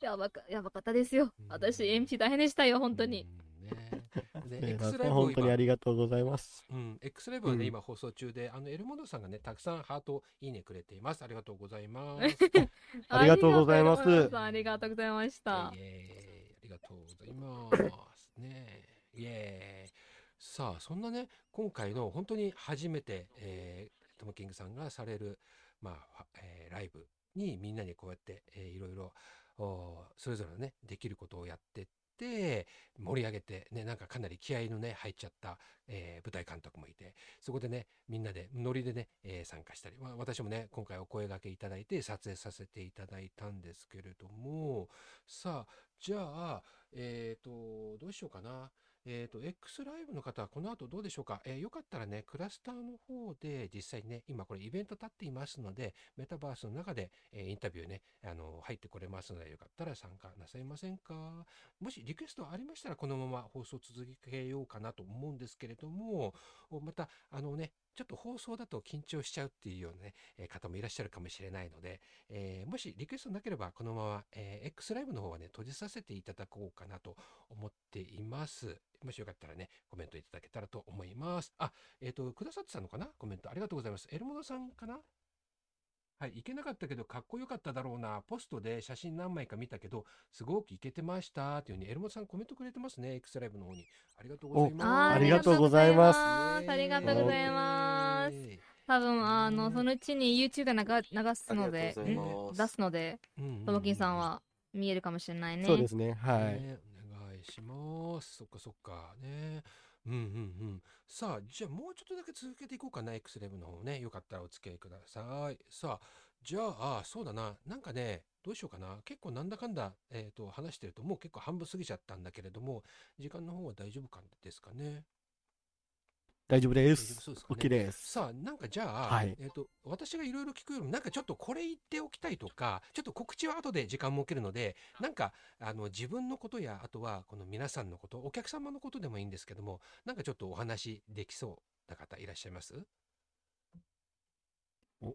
やばか、やばかったですよ。私、MC 大変でしたよ、本当に。うんね X ライブを本当に今ありがとうございます。うん、X ライブはね、うん今放送中で、あの、エルモンドさんがね、たくさんハート、いいねくれています。ありがとうございます。(laughs) ありがとうございますありがとうございますありがとうございましたイ。エありがとうございます。ねイエーイさあ、そんなね、今回の本当に初めて、えー、トムキングさんがされる、まあ、えーライブにみんなにこうやって、えーいろいろ、それぞれね、できることをやってって盛り上げてねなんかかなり気合のね入っちゃった、えー舞台監督もいてそこでねみんなでノリでね、えー参加したり、まあ、私もね今回お声がけいただいて撮影させていただいたんですけれどもさあじゃあえっ、とどうしようかな。えっ、と X ライブの方はこの後どうでしょうか、えーよかったらねクラスターの方で実際ね今これイベント立っていますのでメタバースの中で、えーインタビューねあの入ってこれますのでよかったら参加なさいませんか？もしリクエストありましたらこのまま放送続けようかなと思うんですけれどもまたあのねちょっと放送だと緊張しちゃうっていうようなね、えー方もいらっしゃるかもしれないので、えーもしリクエストなければこのまま、えー X ライブの方はね閉じさせていただこうかなと思っています。もしよかったらねコメントいただけたらと思います。あえっ、とくださってたのかな？コメントありがとうございます。エルモノさんかな？はい、行けなかったけどかっこよかっただろうな。ポストで写真何枚か見たけど、すごく行けてました。っていうふうに、エルモさんコメントくれてますね。X ライブの方に。ありがとうございあます。ありがとうございますありがとうございます。多分、あの、ねそのうちに YouTube が流流すので、出すので、ともきんさんは見えるかもしれないね。そうですね。はい。ねお願いします。そっかそっか。ね。うんうんうん。さあ、じゃあもうちょっとだけ続けていこうかな、X レブの方ね。よかったらお付き合いください。さあ、じゃあ、そうだな。なんかね、どうしようかな。結構なんだかんだ、えっ、と、話してると、もう結構半分過ぎちゃったんだけれども、時間の方は大丈夫かですかね。大丈夫です。そうですかね。OK です。さあ、なんかじゃあ、はい。えっ、と、私がいろいろ聞くよりも、なんかちょっとこれ言っておきたいとか、ちょっと告知は後で時間設けるので、なんか、あの、自分のことや、あとは、この皆さんのこと、お客様のことでもいいんですけども、なんかちょっとお話できそうな方いらっしゃいます？お。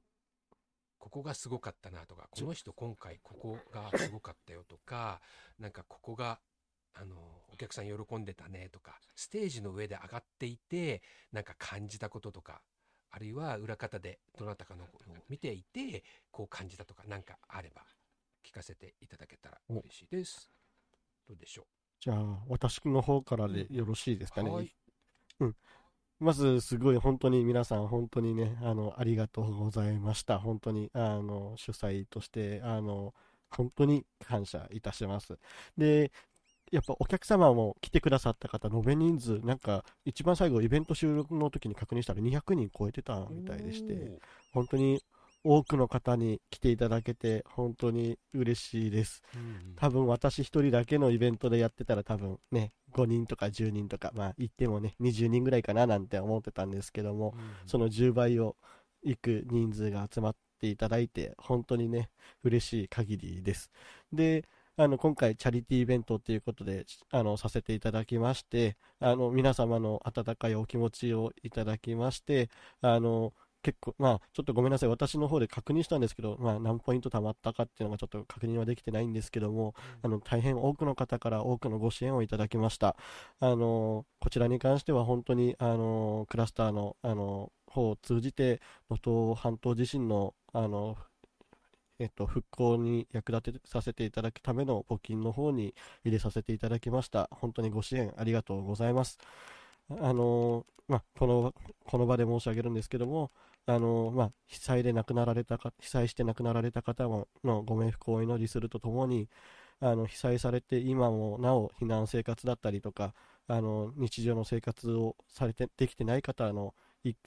ここがすごかったなとか、この人今回ここがすごかったよとか、なんかここが、あの、お客さん喜んでたねとか、ステージの上で上がっていて、なんか感じたこととか、あるいは裏方でどなたかのことを見ていて、こう感じたとか、なんかあれば聞かせていただけたら嬉しいです。どうでしょじゃあ、私の方からでよろしいですかね？はいうん。まず、すごい本当に皆さん、本当にね、あの、ありがとうございました。本当に、あの、主催として、あの、本当に感謝いたします。で、やっぱお客様も来てくださった方、延べ人数、なんか、一番最後、イベント収録の時に確認したら200人超えてたうみたいでして、本当に多くの方に来ていただけて、本当に嬉しいです。多分私一人だけのイベントでやってたら多分ね、5人とか10人とか、まあ言ってもね、20人ぐらいかななんて思ってたんですけども、その10倍をいく人数が集まっていただいて、本当にね、嬉しい限りです。で、あの、今回チャリティーイベントということで、あの、させていただきまして、あの、皆様の温かいお気持ちをいただきまして、あの、結構、まあ、ちょっとごめんなさい。私の方で確認したんですけど、まあ、何ポイント貯まったかっていうのがちょっと確認はできてないんですけども、あの、大変多くの方から多くのご支援をいただきました。あの、こちらに関しては本当に、あの、クラスターの、あの、方を通じて、能登半島地震の、あの、えっと、復興に役立てさせていただくための募金の方に入れさせていただきました。本当にご支援ありがとうございます。あの、まあ、この、この場で申し上げるんですけども、あの、まあ、被災で亡くなられたか、被災して亡くなられた方のご冥福をお祈りするとともに、あの、被災されて今もなお避難生活だったりとか、あの、日常の生活をされて、できてない方の、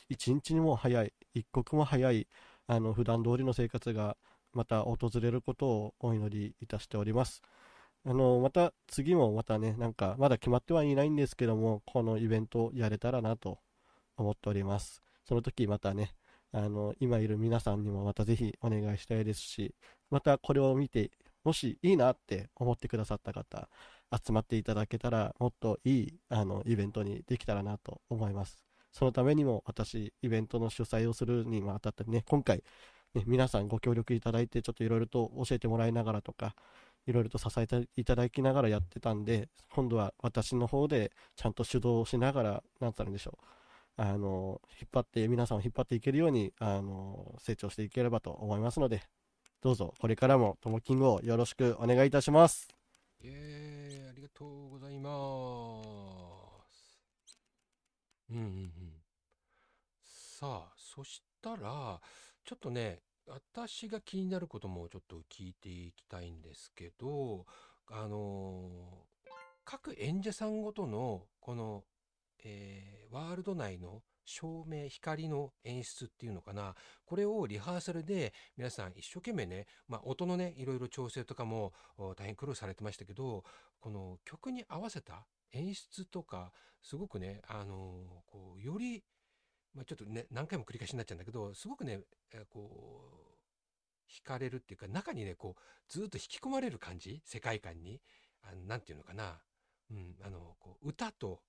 一日にも早い、一刻も早い、あの、普段通りの生活がまた訪れることをお祈りいたしております。あの、また次もまたね、なんかまだ決まってはいないんですけども、このイベントをやれたらなと思っております。その時またね、あの、今いる皆さんにもまたぜひお願いしたいですし、またこれを見て、もしいいなって思ってくださった方、集まっていただけたら、もっといい、あの、イベントにできたらなと思います。そのためにも私、イベントの主催をするにあたってね、今回、ね、皆さんご協力いただいて、ちょっといろいろと教えてもらいながらとか、いろいろと支えていただきながらやってたんで、今度は私の方でちゃんと主導しながら、なんつったらいいんでしょう。あの、引っ張って、皆さんを引っ張っていけるように、あの、成長していければと思いますので、どうぞこれからもともキングをよろしくお願いいたします。イエーありがとうございます。うんうんうん。さあ、そしたら、ちょっとね、私が気になることもちょっと聞いていきたいんですけど、あのー各演者さんごとのこの、えーワールド内の照明光の演出っていうのかなこれをリハーサルで皆さん一生懸命ね、まあ、音のねいろいろ調整とかも大変苦労されてましたけどこの曲に合わせた演出とかすごくねあのーこうより、まあ、ちょっとね何回も繰り返しになっちゃうんだけどすごくね、えーこう惹かれるっていうか中にねこうずっと引き込まれる感じ世界観にあのなんていうのかな、うん、あのこう歌と、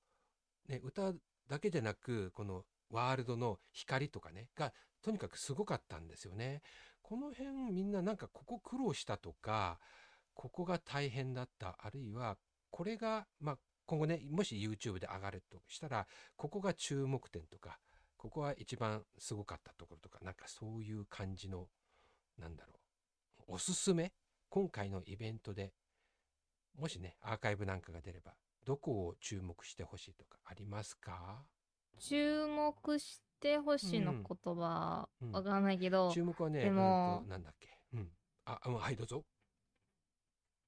ね、歌だけじゃなくこのワールドの光とかねがとにかくすごかったんですよね。この辺みんななんかここ苦労したとかここが大変だったあるいはこれが、まあ、今後ねもし YouTube で上がるとしたらここが注目点とかここは一番すごかったところとかなんかそういう感じのなんだろうおすすめ？今回のイベントでもしねアーカイブなんかが出ればどこを注目してほしいとかありますか？注目してほしいの言葉、うん。わからないけど、注目はねでもなんだっけ？うん。あうんはいどうぞ。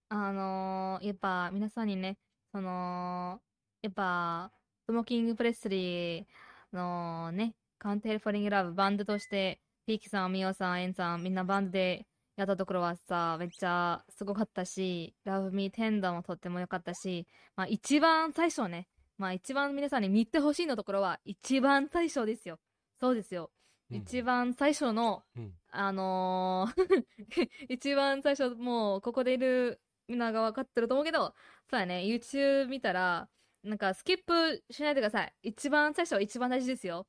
あのーやっぱ皆さんにね、その、やっぱ、トモキング・プレスリーのね、カンテル・フォリング・ラブバンドとして、ピーキさん、ミオさん、エンさん、みんなバンドでやったところはさ、めっちゃすごかったし、ラブ・ミー・テンダーもとっても良かったし、まあ一番最初ね、まあ一番皆さんに見てほしいのところは、一番最初ですよ。そうですよ。うん一番最初の、うんあのー (laughs) 一番最初、もう、ここでいるみんなが分かってると思うけど、そうやね、YouTube 見たら、なんか、スキップしないでください。一番最初は一番大事ですよ。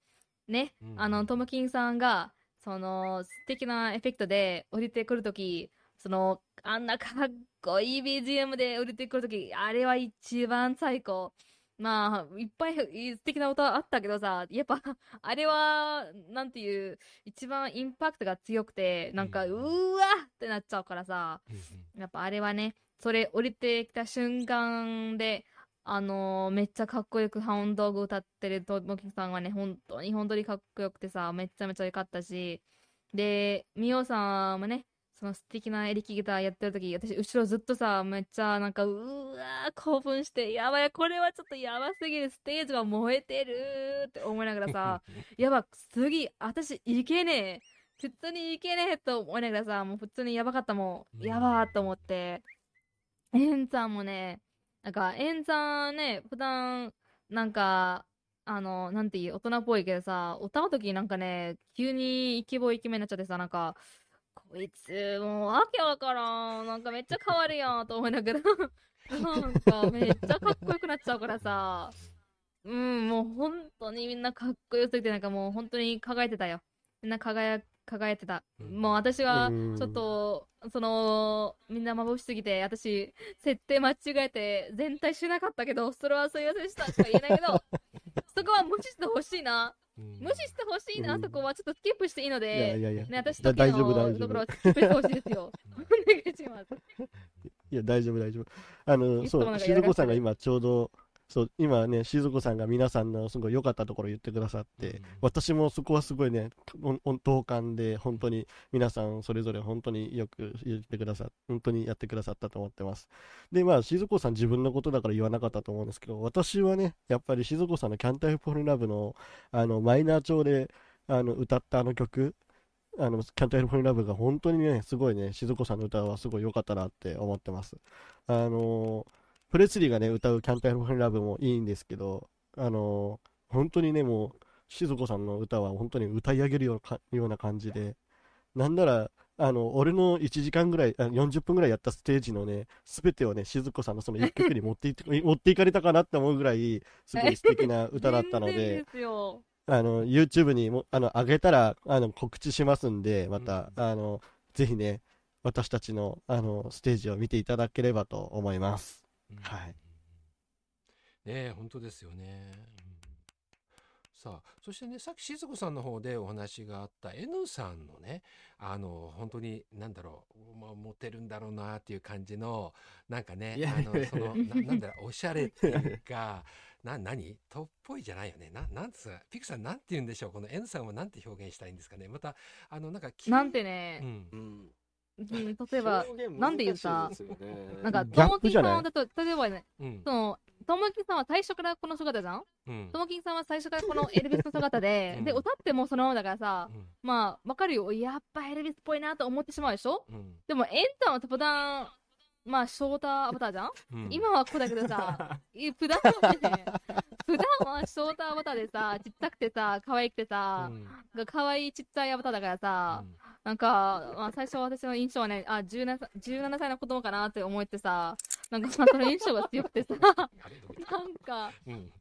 ね。うんあの、トムキンさんが、その、素敵なエフェクトで降りてくるとき、その、あんなかっこいい BGM で降りてくるとき、あれは一番最高。まあ、いっぱい素敵な歌あったけどさ、やっぱ、(laughs) あれは、なんていう、一番インパクトが強くて、なんか、うわってなっちゃうからさ、やっぱあれはね、それ降りてきた瞬間で、あのーめっちゃかっこよくハウンドーグ歌ってるトモキさんはね、本当に本当にかっこよくてさ、めっちゃめちゃ良かったし、で、ミオさんもね、その素敵なエレキギターやってる時、私後ろずっとさ、めっちゃなんか、うーわー興奮して、やばい、これはちょっとやばすぎる、ステージが燃えてるって思いながらさ、(laughs) やば、次、私、いけねえ。普通にいけねえと思いながらさ、もう普通にやばかったもんやばーと思って。エンさんもね、なんか、エンさんね、普段、なんか、あの、なんていう、大人っぽいけどさ、歌うときなんかね、急にイケボイケメンになっちゃってさ、なんか、こいつ、もう、わけわからん。なんかめっちゃ変わるやん、と思いながら。なんか、めっちゃかっこよくなっちゃうからさ。うん、もう本当にみんなかっこよすぎて、なんかもう本当に輝いてたよ。みんな輝、輝いてた。うんもう私はうん、ちょっと、その、みんな眩しすぎて、私、設定間違えて、全体しなかったけど、それはすいませんでしたしか言えないけど、(laughs) そこは無視してほしいな。うん無視してほしいな、うんそこはちょっとスキップしていいのいやで、いやいや。ね、私だだけ大丈夫大丈夫のところはスキップしてほしいですよ。(laughs) お願いします。いや、大丈夫、大丈夫。あの、そう、静子さんが今ちょうど、そう、今ね、静子さんが皆さんのすごい良かったところ言ってくださって、うん私もそこはすごいね、同感で、本当に皆さんそれぞれ本当によく言ってくださっ本当にやってくださったと思ってます。で、まあ、静子さん自分のことだから言わなかったと思うんですけど、私はね、やっぱり静子さんのキャンタイフォルラブの、あの、マイナー調で、あの、歌ったあの曲、あの、キャンタイフォルラブが本当にね、すごいね、静子さんの歌はすごい良かったなって思ってます。あのプレスリーがね、歌うキャンタイフォルラブもいいんですけど、あの本当にね、もう、静子さんの歌は本当に歌い上げるような感じで、なんなら、あの、俺の1時間ぐらい、あ40分ぐらいやったステージのね、すべてをね、静子さんのその1曲に持っていって、(laughs) 持っていかれたかなって思うぐらい、すごい素敵な歌だったので。あの、YouTube にも、あの、上げたら、あの、告知しますんで、また、あの、ぜひね、私たちの、あの、ステージを見ていただければと思います。うん。はい。ねえ本当ですよね。うん。さあそしてねさっき静子さんの方でお話があった N さんのねあの本当に何だろう、まあ、モテるんだろうなっていう感じのなんかねあのその (laughs) ななんだろうおしゃれっていうか (laughs) な何？とっぽいじゃないよね。ななんつうピクさんなんて言うんでしょう？この N さんはなんて表現したいんですかね？またあのなんかきなんてうね、ん。うんうん例えば、なんで言うさなんか、ともきさんはだと、例えばね、うん。その、ともきんさんは最初からこの姿じゃんうん。ともきんさんは最初からこのエルビスの姿で、(laughs) うん。で、歌ってもそのままだからさ、うん。まあ、わかるよ。やっぱエルビスっぽいなと思ってしまうでしょ？うん。でも、エンタは普段、まあ、ショーターアバターじゃん、うん。今はこうだけどさ、(laughs) い普段はね、普段はショーターアバターでさ、ちっちゃくてさ、可愛くてさ、うん。が可愛いちっちゃいアバターだからさ、なんか、まあ、最初私の印象はね、あ、17, 歳17歳の子供かなって思ってさ、なんかまあその印象が強くてさ、な。んか、うん。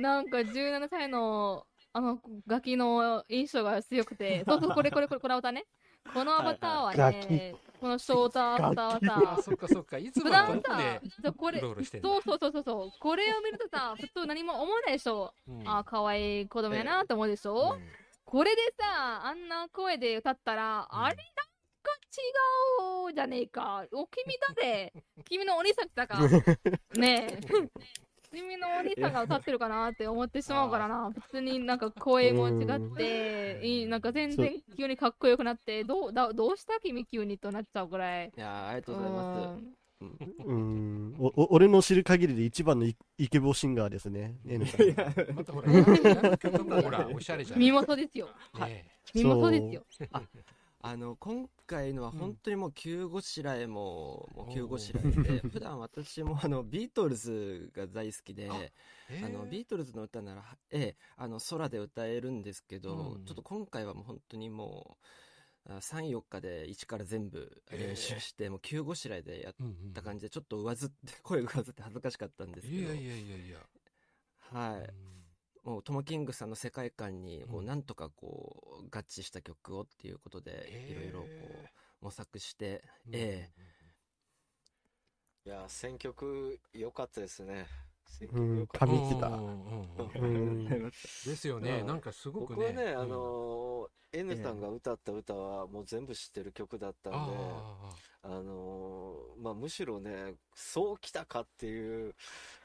なんか17歳の、あの、ガキの印象が強くて、そうそう、これこれこれ、このアバターね。このアバターはガね、このショーターアバターはさ、あそっかそっかいつも普段さで、そうこれ、そうそうそうそうそう、これを見るとさ、普通何も思わないでしょ。うんあ、可愛い子供やなって思うでしょ、うんこれでさ、あんな声で歌ったら、うんあれなんか違うじゃねえか。お、君だぜ。君のお兄さん来たか。ねえ。君のお兄さんが歌ってるかなって思ってしまうからな。普通になんか声も違って、いいなんか全然急にかっこよくなって、どうだどうした君急にとなっちゃうぐらい。いやーありがとうございます。うんうん。お、お俺の知る限りで一番のイイケボシンガーですね。さん。またほら、(laughs) ほら、おしゃれじゃん。見事ですよ。ね見事ですよ。あの今回のはうん本当にもう急ごしらえも、もう急ごしらえで普段私もあのビートルズが大好きでえあのビートルズの歌なら、ええ、あの空で歌えるんですけど、うん。ちょっと今回はもう本当にもう34日で一から全部練習して、もう急ごしらえでやっうんうんた感じでちょっと上ずって声が上ずって恥ずかしかったんですけど。いやいやいやいや。はい、もうトモキングさんの世界観にこううんなんとかこう合致した曲をっていうことでいろいろこう模索して、うんえいや選曲良かったですね。選うん曲良かった。ですよね。うん。なんかすごくね。僕はね、あうん。のー N さんが歌った歌はもう全部知ってる曲だったんで、ああのーまあ、むしろね、そうきたかっていう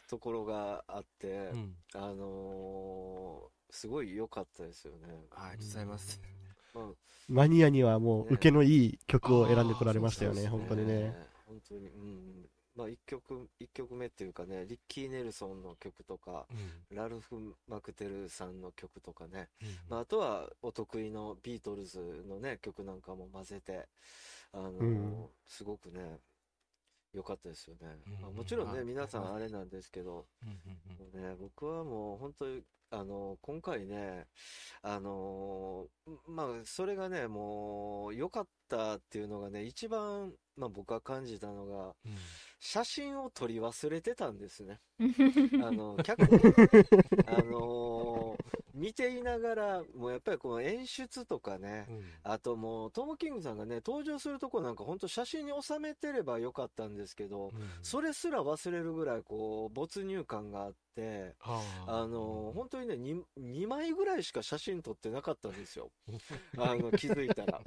ところがあってあ、う、んあのーすごい良かったですよね。ありがとうございます。うんマニアにはもうね受けのいい曲を選んでこられましたよね、あー本当にね。。本当に、うん。まあ、一曲、一曲目っていうかね、リッキー・ネルソンの曲とか、うんラルフ・マクテルさんの曲とかね、うんまあ、あとはお得意のビートルズのね、曲なんかも混ぜて、あのーうんすごくね、良かったですよね。うんまあもちろんね、あ皆さんあれなんですけど、うんうんもうね、僕はもう本当に、あの今回ね、あのまあ、それがね、もう良かったっていうのがね、一番、まあ、僕が感じたのが、うん写真を撮り忘れてたんですね。う (laughs) んあの、客に、あの見ていながら、もうやっぱりこの演出とかね、うん。あともう、トム・キングさんがね、登場するとこなんか本当写真に収めてればよかったんですけど、うん。それすら忘れるぐらいこう、没入感があって、あーあの、本当にね2、2枚ぐらいしか写真撮ってなかったんですよ。(laughs) あの、気づいたら。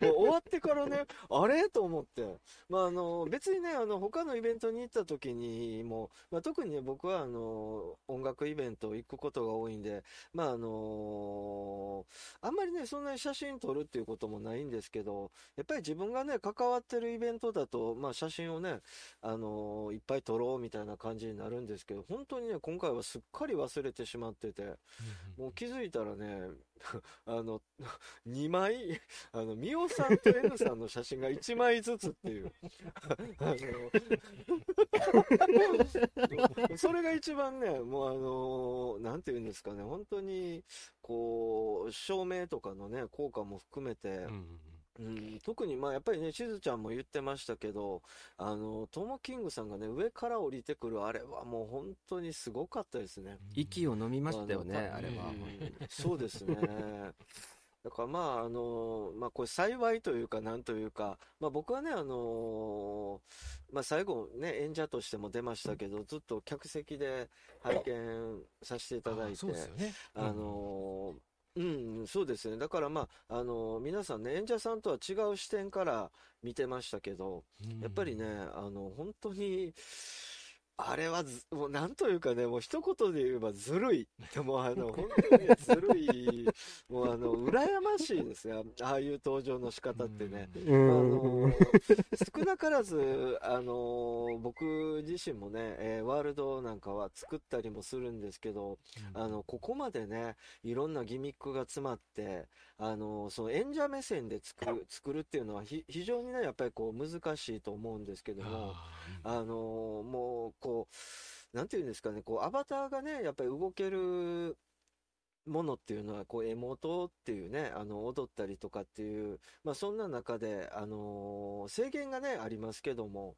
もう終わってからね、あれ？と思って。まあ、あの、別にね、あの、他のイベントに行った時にも、まあ、特にね、僕はあの、音楽イベント行くことが多いんで、まあ、あのあんまりね、そんなに写真撮るっていうこともないんですけど、やっぱり自分がね、関わってるイベントだと、まあ、写真をね、あのいっぱい撮ろうみたいな感じになるんですけど、本当にね、今回はすっかり忘れてしまってて、もう気づいたらね、(laughs) あの、2枚、あの、ミオさんと N さんの写真が1枚ずつっていう。あの (laughs) それが一番ね、もうあの、なんていうんですかね、本当に、こう、照明とかのね、効果も含めてう、んうん、特にまあやっぱりね、しずちゃんも言ってましたけど、あの、トモキングさんがね、上から降りてくるあれはもう本当にすごかったですね。息を飲みましたよね、あれは。うんそうですね。だからまあ、あの、まあこれ幸いというかなんというか、まあ僕はね、あの、まあ最後ね、演者としても出ましたけど、ずっと客席で拝見させていただいて、あそうですよね。あのうん、そうですね。だからまあ、あの皆さんね、演者さんとは違う視点から見てましたけど、うんやっぱりね、あの、本当に、あれはず、もうなんというかね、もう一言で言えばずるい。でもあの、(laughs) 本当にねずるい。もうあの、羨ましいですよ。(laughs) ああいう登場の仕方ってね。うあのん。少なからず、あの僕自身もね、えーワールドなんかは作ったりもするんですけど、あの、ここまでね、いろんなギミックが詰まって、あのその演者目線で作る、作るっていうのはひ非常にね、やっぱりこう難しいと思うんですけども、あのもう、こう、なんていうんですかね、こう、アバターがね、やっぱり動けるものっていうのは、こう、エモートっていうね、あの、踊ったりとかっていう、まあ、そんな中で、あの制限がね、ありますけども、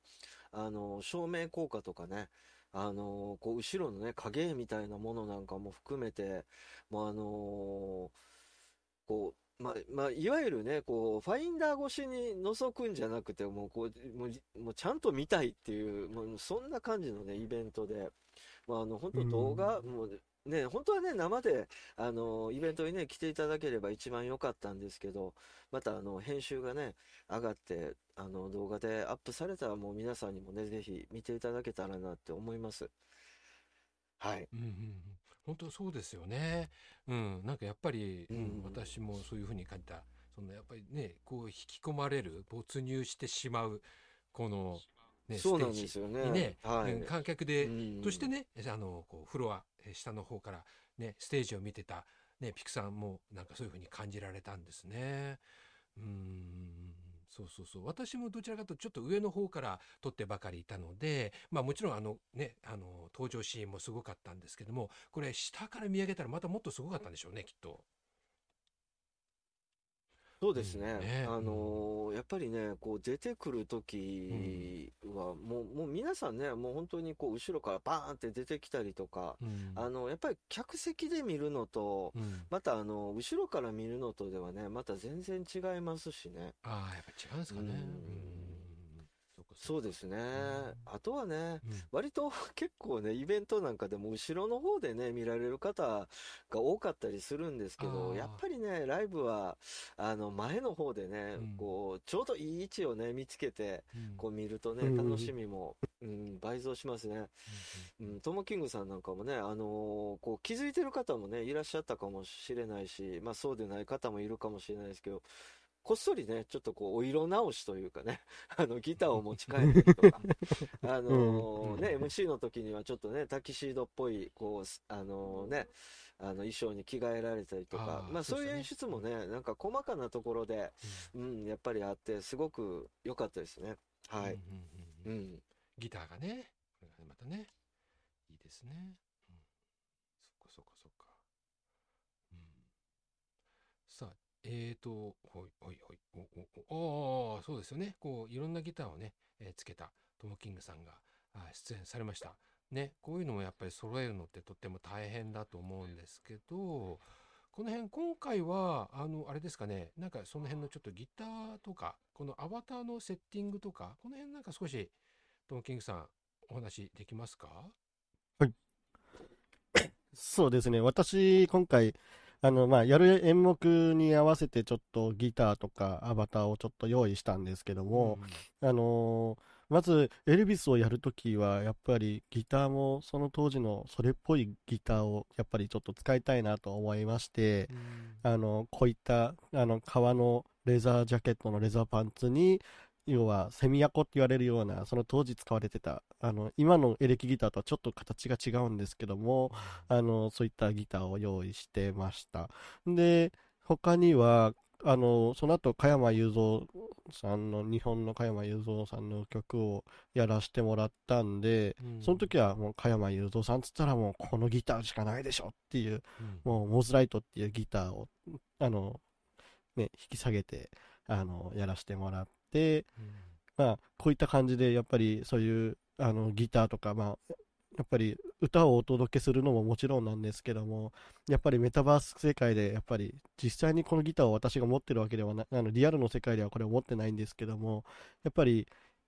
あの照明効果とかね、あのこう、後ろのね、影絵みたいなものなんかも含めて、もうあのこう、まあ、まあ、いわゆるね、こう、ファインダー越しに覗くんじゃなくて、もう、こう、もう、もうちゃんと見たいっていう、もう、そんな感じのね、イベントで、まあ、あの、本当動画、もう、ね、本当はね、生で、あの、イベントにね、来ていただければ一番良かったんですけど、また、あの、編集がね、上がって、あの、動画でアップされたら、もう皆さんにもね、ぜひ見ていただけたらなって思います。はい。うんうんうん、本当そうですよね。うん、なんかやっぱり、うんうん私もそういうふうに感じた。そのやっぱりね、こう引き込まれる、没入してしまう、この、ね、そうなんステージですよね。にね、はい。うん観客で、うんとしてね、あの、こう、フロア、えー下の方からね、ステージを見てた、ね、ピクさんもなんかそういうふうに感じられたんですね。うーん、そうそうそう。私もどちらかとちょっと上の方から撮ってばかりいたので、まあもちろんあのね、あの、登場シーンもすごかったんですけども、これ下から見上げたらまたもっとすごかったんでしょうね、きっと。そうですね。うんねあのーやっぱりね、こう出てくるときは、もう、もう皆さんね、もう本当にこう後ろからバーンって出てきたりとか、うん。あの、やっぱり客席で見るのと、うん、またあの、後ろから見るのとではね、また全然違いますしね。ああ、やっぱ違うんですかね。うんうん。そうですね。ん。あとはね、うん。割と結構ね、イベントなんかでも後ろの方でね、見られる方が多かったりするんですけあど、ー。やっぱりね、ライブは、あの、前の方でね、うん。こう、ちょうどいい位置をね、見つけて、うん。こう見るとね、うん。楽しみも、うん、倍増しますね。うん、トモキングさんなんかもね、あのーこう気づいてる方もね、いらっしゃったかもしれないし、まあそうでない方もいるかもしれないですけど、こっそりね、ちょっとこう、お色直しというかね、(laughs) あの、ギターを持ち帰ったりとか、(laughs) あのーね、MC の時にはちょっとね、タキシードっぽい、こう、すあのーね、あの、衣装に着替えられたりとかあ、ーまあそういう演出もね、なんか細かなところで、うん、やっぱりあって、すごく良かったですね。はい。うんうんうんううんん。ギターがねまたね、いいですね。うん、そっかそっかそっか。うん、さあ、えーと、ほいほいほい、おおおああ、そうですよね。こう、いろんなギターをね、えーつけたトモキングさんがあー出演されました。ね、こういうのもやっぱり揃えるのってとっても大変だと思うんですけど、この辺、今回は、あの、あれですかね、なんかその辺のちょっとギターとか、このアバターのセッティングとか、この辺なんか少し、トムキングさん、お話できますか？はい (coughs) そうですね。私、今回、あの、まあ、やる演目に合わせてちょっとギターとかアバターをちょっと用意したんですけども、あのーまず、エルビスをやるときは、やっぱりギターもその当時のそれっぽいギターをやっぱりちょっと使いたいなと思いまして、あの、こういった、あの、革のレザージャケットのレザーパンツに、要は、セミヤコって言われるような、その当時使われてた、あの、今のエレキギターとはちょっと形が違うんですけども、あの、そういったギターを用意してました。で、他には、あの、その後、加山雄三さんの、日本の加山雄三さんの曲をやらせてもらったんで、うん。その時はもう加山雄三さんっつったらもうこのギターしかないでしょっていう、うん。もうモズライトっていうギターを、あの、ね、引き下げて、あの、やらせてもらって、うんまあ、こういった感じで、やっぱりそういう、あの、ギターとか、まあ、やっぱり歌をお届けするのももちろんなんですけども、やっぱりメタバース世界で、やっぱり実際にこのギターを私が持ってるわけではなあの、リアルの世界ではこれを持ってないんですけども、やっぱり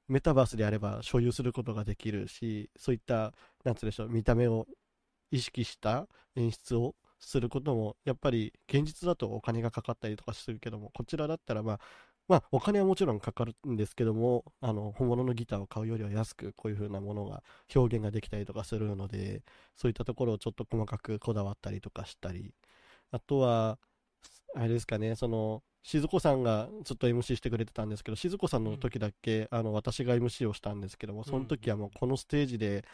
メタバースであれば所有することができるし、そういった、なんつうでしょう、見た目を意識した演出をすることも、やっぱり現実だとお金がかかったりとかするけども、こちらだったら、まあ、まあ、お金はもちろんかかるんですけども、あの、本物のギターを買うよりは安く、こういう風なものが、表現ができたりとかするので、そういったところをちょっと細かくこだわったりとかしたり、あとは、あれですかね、その、静子さんがずっと MC してくれてたんですけど、静子さんの時だけ、あの、私が MC をしたんですけども、その時はもうこのステージで、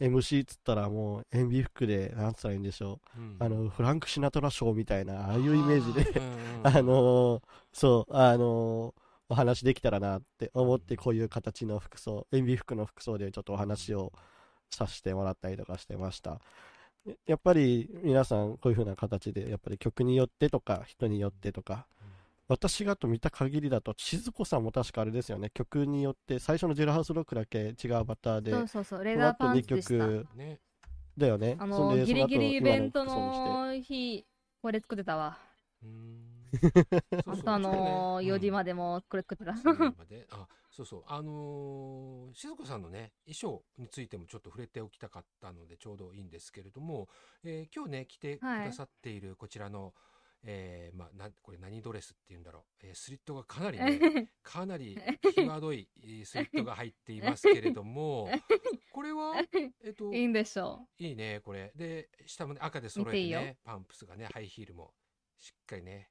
MC っつったらもう、塩ビ服で、なんつったらいいんでしょう。うん。あの、フランク・シナトラショーみたいな、ああいうイメージで、(laughs) あのーそう、あのーお話できたらなって思って、こういう形の服装、塩ビ服の服装でちょっとお話をさせてもらったりとかしてました。ややっぱり皆さんこういう風な形で、やっぱり曲によってとか、人によってとか、私がと見た限りだと、静子さんも確かあれですよね、曲によって、最初のジェルハウスロックだけ違うアバターで、そうそうそう、レーパン2ツでした。曲。ね。だよね。あの、そんでギリギリイベントの日、これ作ってたわ。うーんそうそう朝のうちもね4時までもこれ作ってた。あそうそう。あのー静子さんのね衣装についてもちょっと触れておきたかったのでちょうどいいんですけれども、えー今日ね着てくださっているこちらの、えーまあなこれ何ドレスっていうんだろう、えースリットがかなりね (laughs) かなり際どいえースリットが入っていますけれども (laughs) これはえっといいんでしょいいねこれで下もね赤で揃えてねパンプスがねハイヒールもしっかりね